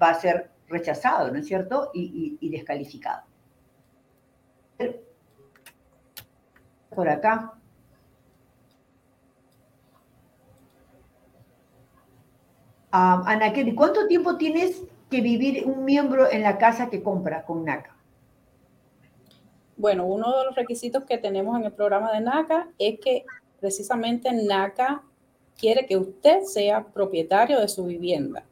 va a ser rechazado, ¿no es cierto? Y, descalificado. Por acá. Um, Ana ¿cuánto tiempo tienes que vivir un miembro en la casa que compra con NACA? Bueno, uno de los requisitos que tenemos en el programa de NACA es que precisamente NACA quiere que usted sea propietario de su vivienda.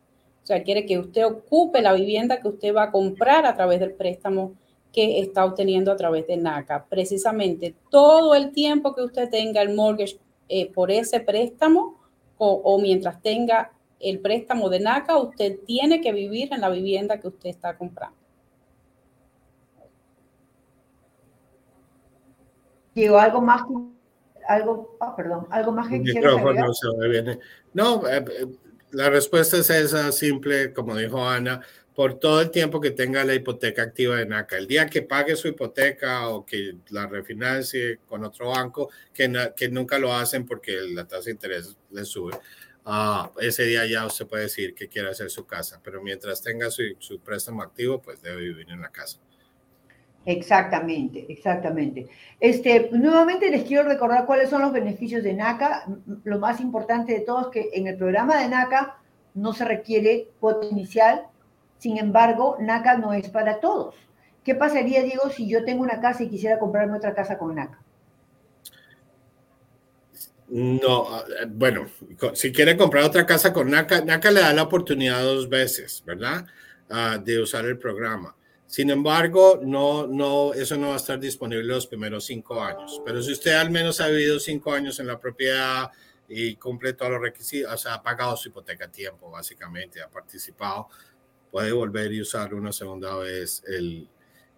O sea, quiere que usted ocupe la vivienda que usted va a comprar a través del préstamo que está obteniendo a través de NACA. Precisamente todo el tiempo que usted tenga el mortgage eh, por ese préstamo o, o mientras tenga el préstamo de NACA, usted tiene que vivir en la vivienda que usted está comprando. Digo, algo más, algo, ah, perdón, algo más que micrófono se viene. No, eh, eh, la respuesta es esa, simple, como dijo Ana, por todo el tiempo que tenga la hipoteca activa de NACA. El día que pague su hipoteca o que la refinancie con otro banco, que, que nunca lo hacen porque la tasa de interés le sube, Ah, ese día ya usted puede decir que quiere hacer su casa, pero mientras tenga su, su, préstamo activo, pues debe vivir en la casa. Exactamente, exactamente. Este, nuevamente les quiero recordar cuáles son los beneficios de NACA. Lo más importante de todo es que en el programa de NACA no se requiere cuota inicial, sin embargo, NACA no es para todos. ¿Qué pasaría, Diego, si yo tengo una casa y quisiera comprarme otra casa con NACA? No, ah, eh, bueno, si quiere comprar otra casa con NACA, NACA le da la oportunidad dos veces, ¿verdad? Uh, de usar el programa. Sin embargo, no, no, eso no va a estar disponible los primeros cinco años. Pero si usted al menos ha vivido cinco años en la propiedad y cumple todos los requisitos, o sea, ha pagado su hipoteca a tiempo, básicamente, ha participado, puede volver y usar una segunda vez el,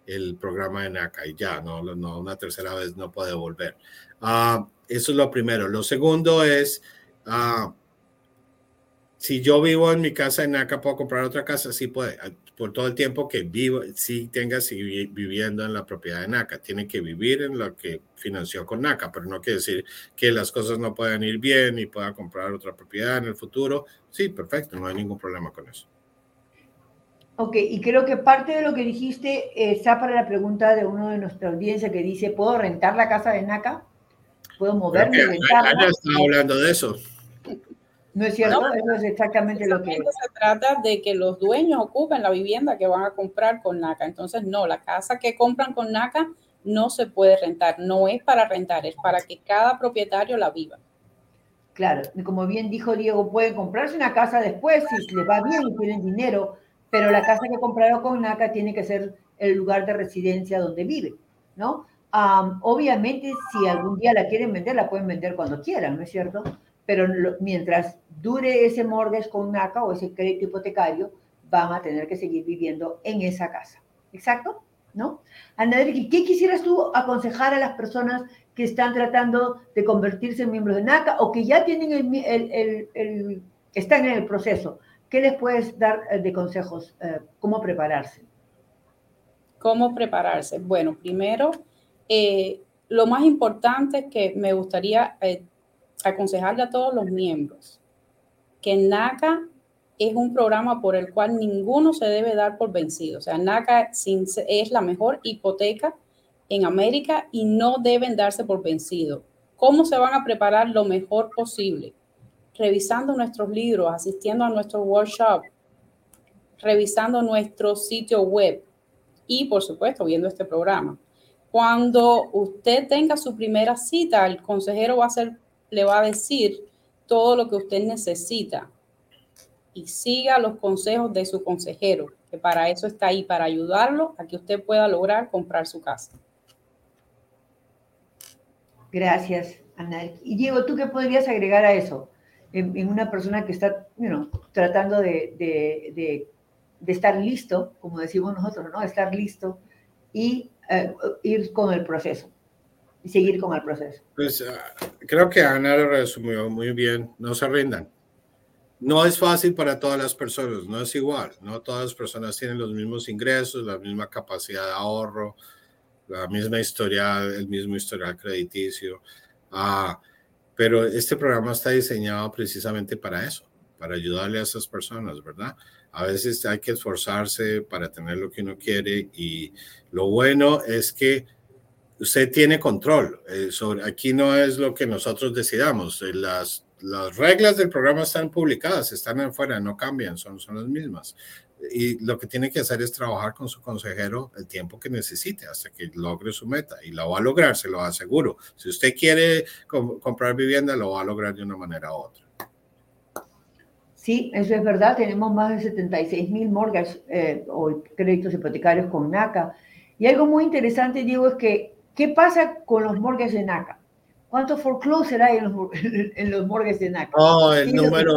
el programa de NACA y ya, no, no una tercera vez no puede volver. Uh, eso es lo primero. Lo segundo es, uh, si yo vivo en mi casa en NACA, ¿puedo comprar otra casa? Sí puede. Por todo el tiempo que vivo, sí tenga seguir viviendo en la propiedad de NACA. Tiene que vivir en lo que financió con NACA, pero no quiere decir que las cosas no puedan ir bien y pueda comprar otra propiedad en el futuro. Sí, perfecto, no hay ningún problema con eso. Ok, y creo que parte de lo que dijiste está para la pregunta de uno de nuestra audiencia que dice, ¿puedo rentar la casa de NACA? puedo moverme. Está hablando de eso. No es cierto, eso es exactamente lo que se trata de que los dueños ocupen la vivienda que van a comprar con NACA. Entonces, no, la casa que compran con NACA no se puede rentar, no es para rentar, es para que cada propietario la viva. Claro, y como bien dijo Diego, pueden comprarse una casa después si les va bien y tienen dinero, pero la casa que compraron con NACA tiene que ser el lugar de residencia donde vive, ¿no? obviamente, si algún día la quieren vender, la pueden vender cuando quieran, ¿no es cierto? Pero mientras dure ese mortgage con NACA o ese crédito hipotecario, van a tener que seguir viviendo en esa casa. ¿Exacto? ¿no? Anadri, ¿qué quisieras tú aconsejar a las personas que están tratando de convertirse en miembros de NACA o que ya tienen el, están en el proceso? ¿Qué les puedes dar eh, de consejos? Eh, ¿Cómo prepararse? ¿Cómo prepararse? Bueno, primero, eh, lo más importante que me gustaría aconsejarle a todos los miembros, que NACA es un programa por el cual ninguno se debe dar por vencido. O sea, NACA es la mejor hipoteca en América y no deben darse por vencido. ¿Cómo se van a preparar lo mejor posible? Revisando nuestros libros, asistiendo a nuestro workshop, revisando nuestro sitio web y, por supuesto, viendo este programa. Cuando usted tenga su primera cita, el consejero va a ser, le va a decir todo lo que usted necesita y siga los consejos de su consejero, que para eso está ahí, para ayudarlo a que usted pueda lograr comprar su casa. Gracias, Ana. Y Diego, ¿tú qué podrías agregar a eso? En, una persona que está tratando de, estar listo, como decimos nosotros, ¿no? Estar listo y eh, ir con el proceso y seguir con el proceso. Pues ah, creo que Ana lo resumió muy bien. No se rindan no es fácil para todas las personas, no es igual, no todas las personas tienen los mismos ingresos, la misma capacidad de ahorro, la misma historia, el mismo historial crediticio. Ah, pero este programa está diseñado precisamente para eso, para ayudarle a esas personas, ¿verdad? A veces hay que esforzarse para tener lo que uno quiere y lo bueno es que usted tiene control eh, sobre, aquí no es lo que nosotros decidamos, eh, las las reglas del programa están publicadas, están afuera, no cambian, son, son las mismas. Y lo que tiene que hacer es trabajar con su consejero el tiempo que necesite hasta que logre su meta. Y lo va a lograr, se lo aseguro. Si usted quiere comprar vivienda, lo va a lograr de una manera u otra. Sí, eso es verdad. Tenemos más de 76 mil mortgages eh, o créditos hipotecarios con NACA. Y algo muy interesante, Diego, es que, ¿qué pasa con los mortgages de NACA? ¿Cuántos foreclosure hay en los, [laughs] en los mortgages de NACA? Oh, el número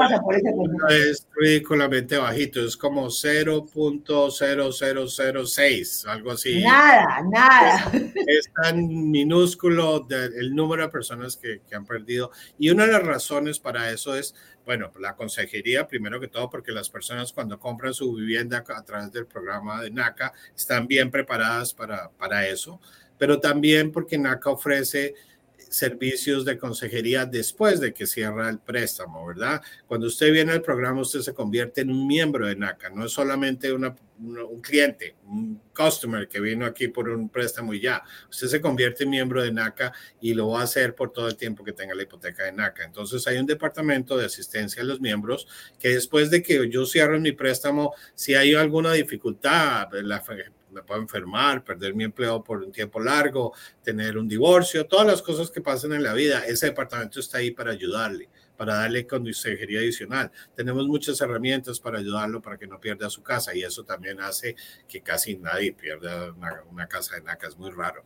es ridículamente bajito, es como 0.0006, algo así. Nada, nada. Es, tan minúsculo el número de personas que, que han perdido. Y una de las razones para eso es, bueno, la consejería, primero que todo, porque las personas cuando compran su vivienda a través del programa de NACA están bien preparadas para, para eso, pero también porque NACA ofrece servicios de consejería después de que cierra el préstamo, ¿verdad? Cuando usted viene al programa, usted se convierte en un miembro de NACA, no es solamente un cliente, un customer que vino aquí por un préstamo y ya. Usted se convierte en miembro de NACA y lo va a hacer por todo el tiempo que tenga la hipoteca de NACA. Entonces hay un departamento de asistencia a los miembros que después de que yo cierre mi préstamo, si hay alguna dificultad, la me puedo enfermar, perder mi empleo por un tiempo largo, tener un divorcio, todas las cosas que pasan en la vida, ese departamento está ahí para ayudarle, para darle consejería adicional. Tenemos muchas herramientas para ayudarlo para que no pierda su casa y eso también hace que casi nadie pierda una, casa de NACA, es muy raro.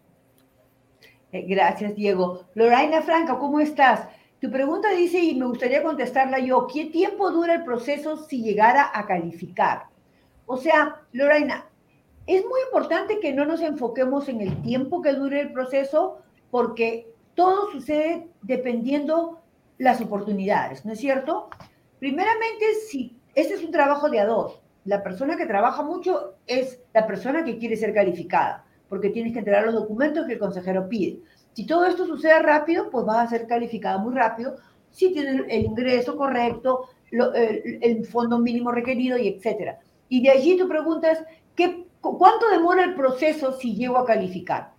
Eh, gracias, Diego. Lorraine Franca, ¿cómo estás? Tu pregunta dice, y me gustaría contestarla yo, ¿qué tiempo dura el proceso si llegara a calificar? O sea, Lorraine, es muy importante que no nos enfoquemos en el tiempo que dure el proceso porque todo sucede dependiendo las oportunidades, ¿no es cierto? Primeramente, si este es un trabajo de a dos, la persona que trabaja mucho es la persona que quiere ser calificada, porque tienes que entregar los documentos que el consejero pide. Si todo esto sucede rápido, pues vas a ser calificada muy rápido, si tienes el ingreso correcto, el, el, fondo mínimo requerido y etcétera. Y de allí tu pregunta es, ¿qué ¿Cuánto demora el proceso si llego a calificar?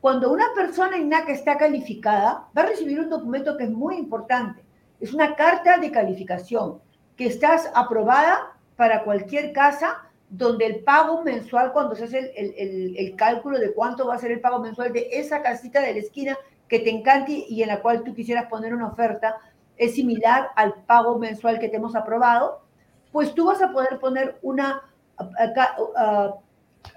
Cuando una persona INACA está calificada, va a recibir un documento que es muy importante. Es una carta de calificación, que estás aprobada para cualquier casa donde el pago mensual, cuando se hace el, cálculo de cuánto va a ser el pago mensual de esa casita de la esquina que te encante y en la cual tú quisieras poner una oferta, es similar al pago mensual que te hemos aprobado, pues tú vas a poder poner una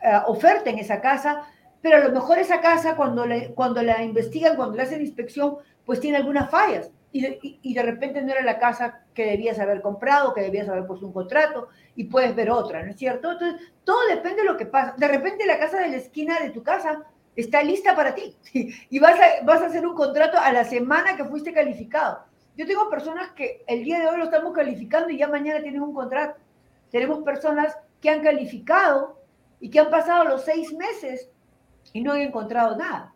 eh, oferta en esa casa, pero a lo mejor esa casa cuando, le, cuando la investigan, cuando le hacen inspección, pues tiene algunas fallas. y de, repente no era la casa que debías haber comprado, que debías haber puesto un contrato y puedes ver otra, ¿no es cierto? Entonces, todo depende de lo que pasa. De repente la casa de la esquina de tu casa está lista para ti [laughs] y vas a, vas a hacer un contrato a la semana que fuiste calificado. Yo tengo personas que el día de hoy lo estamos calificando y ya mañana tienen un contrato. Tenemos personas que han calificado y que han pasado los seis meses y no han encontrado nada.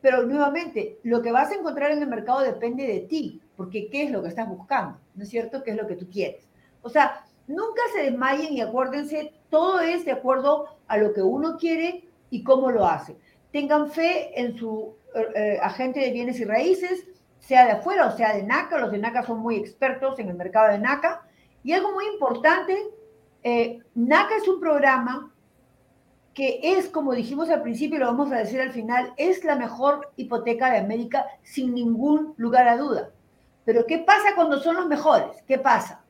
Pero nuevamente, lo que vas a encontrar en el mercado depende de ti, porque ¿qué es lo que estás buscando? ¿No es cierto? ¿Qué es lo que tú quieres? O sea, nunca se desmayen y acuérdense, todo es de acuerdo a lo que uno quiere y cómo lo hace. Tengan fe en su eh, agente de bienes y raíces, sea de afuera o sea de NACA. Los de NACA son muy expertos en el mercado de NACA. Y algo muy importante, eh, NACA es un programa que es, como dijimos al principio y lo vamos a decir al final, es la mejor hipoteca de América sin ningún lugar a duda. Pero ¿qué pasa cuando son los mejores? ¿Qué pasa?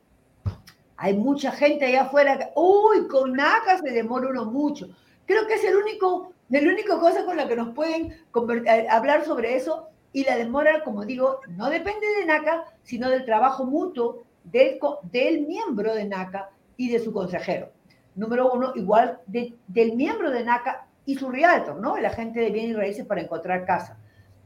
Hay mucha gente allá afuera que, uy, con NACA se demora uno mucho. Creo que es el único, el único cosa con la que nos pueden eh, hablar sobre eso. Y la demora, como digo, no depende de NACA, sino del trabajo mutuo del, del miembro de NACA y de su consejero número uno, igual del miembro de NACA y su realtor, ¿no? El agente de bienes y raíces para encontrar casa.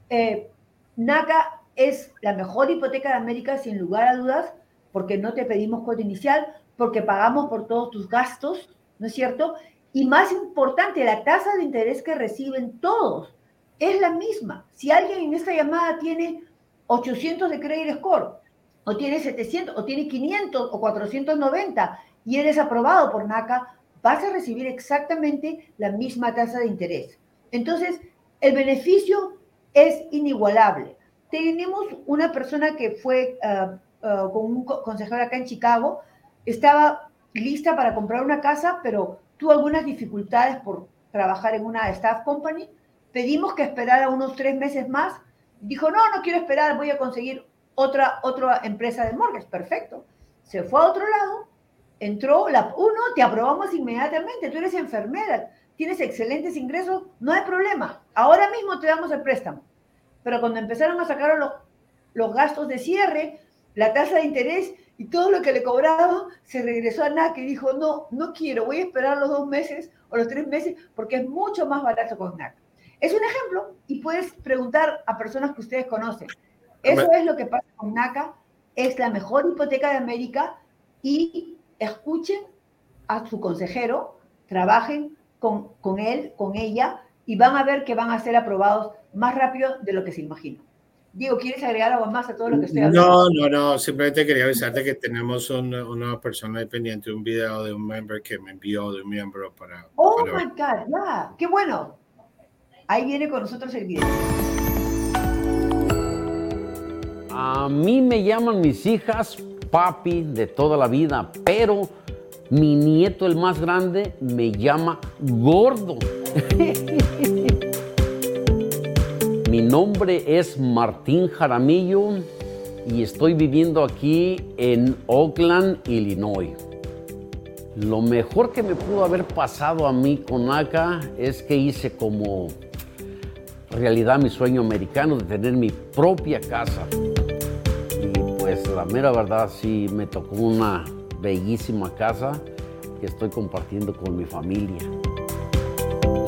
Eh, NACA es la mejor hipoteca de América, sin lugar a dudas, porque no te pedimos cuota inicial, porque pagamos por todos tus gastos, ¿no es cierto? Y más importante, la tasa de interés que reciben todos es la misma. Si alguien en esta llamada tiene 800 de credit score, o tiene 700, o tiene 500 o 490, y eres aprobado por NACA, vas a recibir exactamente la misma tasa de interés. Entonces, el beneficio es inigualable. Tenemos una persona que fue ah, ah, con un consejero acá en Chicago, estaba lista para comprar una casa, pero tuvo algunas dificultades por trabajar en una staff company. Pedimos que esperara unos tres meses más. Dijo, no, no quiero esperar, voy a conseguir otra, otra empresa de mortgage. Perfecto. Se fue a otro lado entró la uno, te aprobamos inmediatamente, tú eres enfermera, tienes excelentes ingresos, no hay problema, ahora mismo te damos el préstamo. Pero cuando empezaron a sacar los, los gastos de cierre, la tasa de interés y todo lo que le cobraba, se regresó a NAC y dijo, no, no quiero, voy a esperar los dos meses o los tres meses porque es mucho más barato con NAC. Es un ejemplo y puedes preguntar a personas que ustedes conocen. Eso es lo que pasa con NACA, es la mejor hipoteca de América y escuchen a su consejero, trabajen con, con él, con ella, y van a ver que van a ser aprobados más rápido de lo que se imaginan. Diego, ¿quieres agregar algo más a todo lo que estoy hablando? No, no, no, simplemente quería avisarte que tenemos una persona dependiente, un video de un miembro que me envió de un miembro para... Oh, my God, ya, qué bueno. Ahí viene con nosotros el video. A mí me llaman mis hijas papi de toda la vida, pero mi nieto, el más grande, me llama gordo. [laughs] mi nombre es Martín Jaramillo y estoy viviendo aquí en Oakland, Illinois. Lo mejor que me pudo haber pasado a mí con ACA es que hice como realidad mi sueño americano de tener mi propia casa la mera verdad sí me tocó una bellísima casa que estoy compartiendo con mi familia.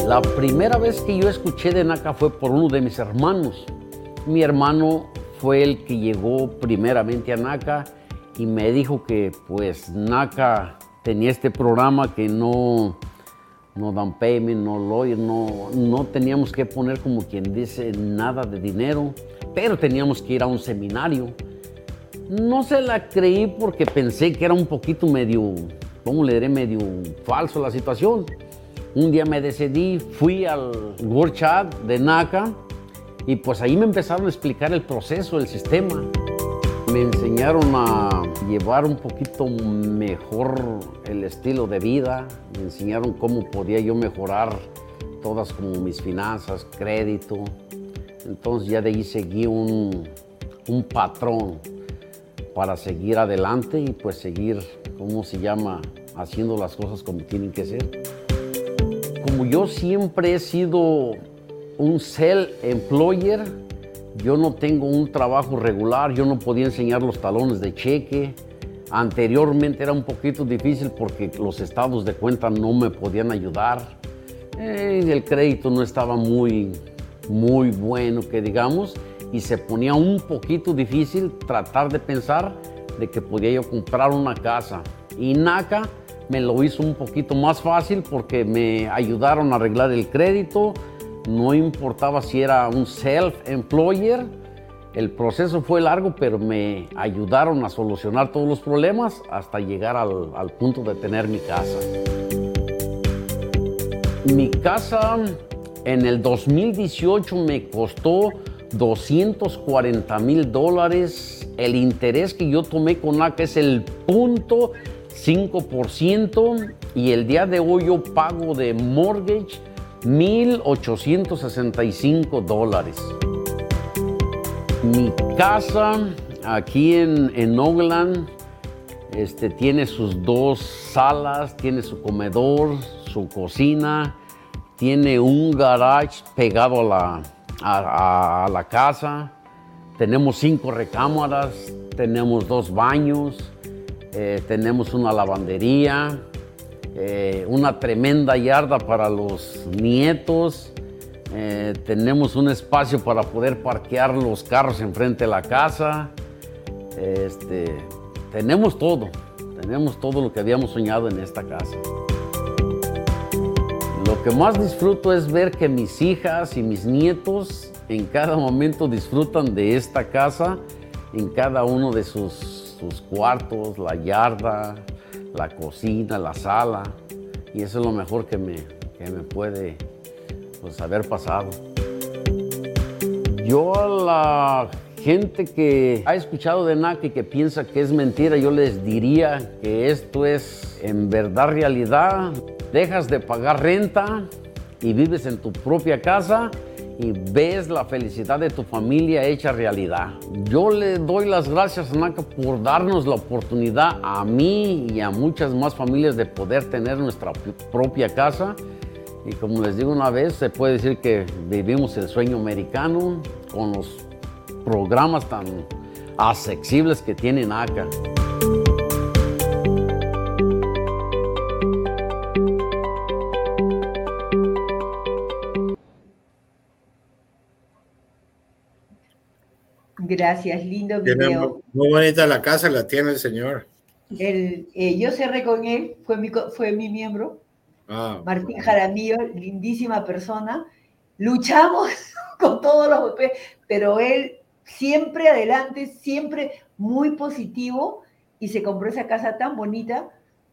La primera vez que yo escuché de NACA fue por uno de mis hermanos. Mi hermano fue el que llegó primeramente a NACA y me dijo que pues NACA tenía este programa que no, no dan payment, no lawyer, no, no teníamos que poner como quien dice nada de dinero, pero teníamos que ir a un seminario no se la creí porque pensé que era un poquito medio, ¿cómo le diré? Medio falso la situación. Un día me decidí, fui al Chat de NACA y pues ahí me empezaron a explicar el proceso, el sistema. Me enseñaron a llevar un poquito mejor el estilo de vida, me enseñaron cómo podía yo mejorar todas como mis finanzas, crédito. Entonces ya de ahí seguí un patrón para seguir adelante y pues seguir, ¿cómo se llama?, haciendo las cosas como tienen que ser. Como yo siempre he sido un self-employer, Yo no tengo un trabajo regular, yo no podía enseñar los talones de cheque. Anteriormente era un poquito difícil porque los estados de cuenta no me podían ayudar. Eh, el crédito no estaba muy, muy bueno, que digamos, y se ponía un poquito difícil tratar de pensar de que podía yo comprar una casa. Y NACA me lo hizo un poquito más fácil porque me ayudaron a arreglar el crédito, no importaba si era un self-employer, el proceso fue largo, pero me ayudaron a solucionar todos los problemas hasta llegar al, al punto de tener mi casa. Mi casa en el 2018 me costó 240 mil dólares. El interés que yo tomé con ACA es el punto 5% y el día de hoy yo pago de mortgage 1.865 dólares. Mi casa aquí en, en Oakland este, tiene sus dos salas, tiene su comedor, su cocina, tiene un garage pegado a la, a, la casa, tenemos cinco recámaras, tenemos dos baños, eh, tenemos una lavandería, eh, una tremenda yarda para los nietos, eh, tenemos un espacio para poder parquear los carros enfrente de la casa, este, tenemos todo, tenemos todo lo que habíamos soñado en esta casa. Lo que más disfruto es ver que mis hijas y mis nietos en cada momento disfrutan de esta casa, en cada uno de sus, cuartos, la yarda, la cocina, la sala. Y eso es lo mejor que me, me puede pues, haber pasado. Yo a la gente que ha escuchado de NAC y que piensa que es mentira, yo les diría que esto es en verdad realidad dejas de pagar renta y vives en tu propia casa y ves la felicidad de tu familia hecha realidad. Yo le doy las gracias a NACA por darnos la oportunidad a mí y a muchas más familias de poder tener nuestra propia casa. Y como les digo una vez, se puede decir que vivimos el sueño americano con los programas tan accesibles que tiene NACA. Gracias, lindo video. Muy bonita la casa, la tiene el señor. El, eh, yo cerré con él, fue mi, fue mi miembro, ah, Martín Jaramillo, lindísima persona. Luchamos [laughs] con todos los pero él siempre adelante, siempre muy positivo y se compró esa casa tan bonita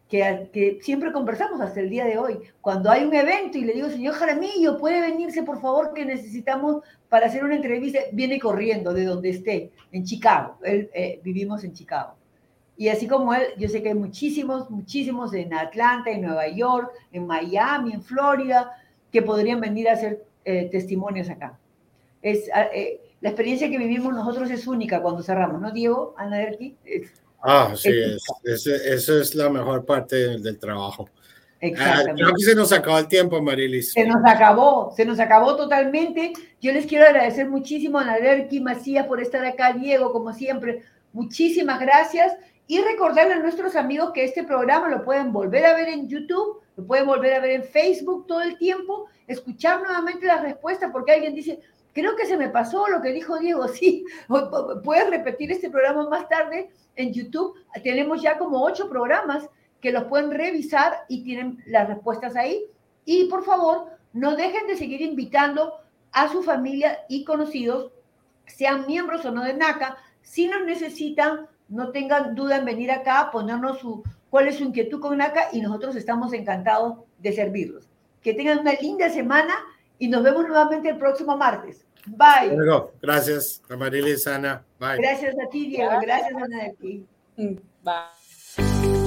que, siempre conversamos hasta el día de hoy. Cuando hay un evento y le digo, señor Jaramillo, ¿puede venirse por favor que necesitamos para hacer una entrevista? Viene corriendo de donde esté, en Chicago. Él, eh, vivimos en Chicago. Y así como él, yo sé que hay muchísimos, muchísimos en Atlanta, en Nueva York, en Miami, en Florida, que podrían venir a hacer eh, testimonios acá. Es, eh, la experiencia que vivimos nosotros es única cuando cerramos, ¿no, Diego? Ana Derki? Ah, sí, eso es la mejor parte del, trabajo. Ah, Exactamente. creo que se nos acabó el tiempo, Marilis. Se nos acabó, se nos acabó totalmente. Yo les quiero agradecer muchísimo a Naderki Macías por estar acá, Diego, como siempre. Muchísimas gracias. Y recordarle a nuestros amigos que este programa lo pueden volver a ver en YouTube, lo pueden volver a ver en Facebook todo el tiempo, escuchar nuevamente las respuestas, porque alguien dice, creo que se me pasó lo que dijo Diego, [laughs] sí, puedes repetir este programa más tarde en YouTube. Tenemos ya como ocho programas que los pueden revisar y tienen las respuestas ahí. Y por favor, no dejen de seguir invitando a su familia y conocidos, sean miembros o no de NACA. Si nos necesitan, no tengan duda en venir acá, ponernos su, cuál es su inquietud con NACA y nosotros estamos encantados de servirlos. Que tengan una linda semana y nos vemos nuevamente el próximo martes. Bye. Gracias, Amarilis, Ana. Bye. Gracias a ti, Diego. Gracias, Ana, de ti. Bye.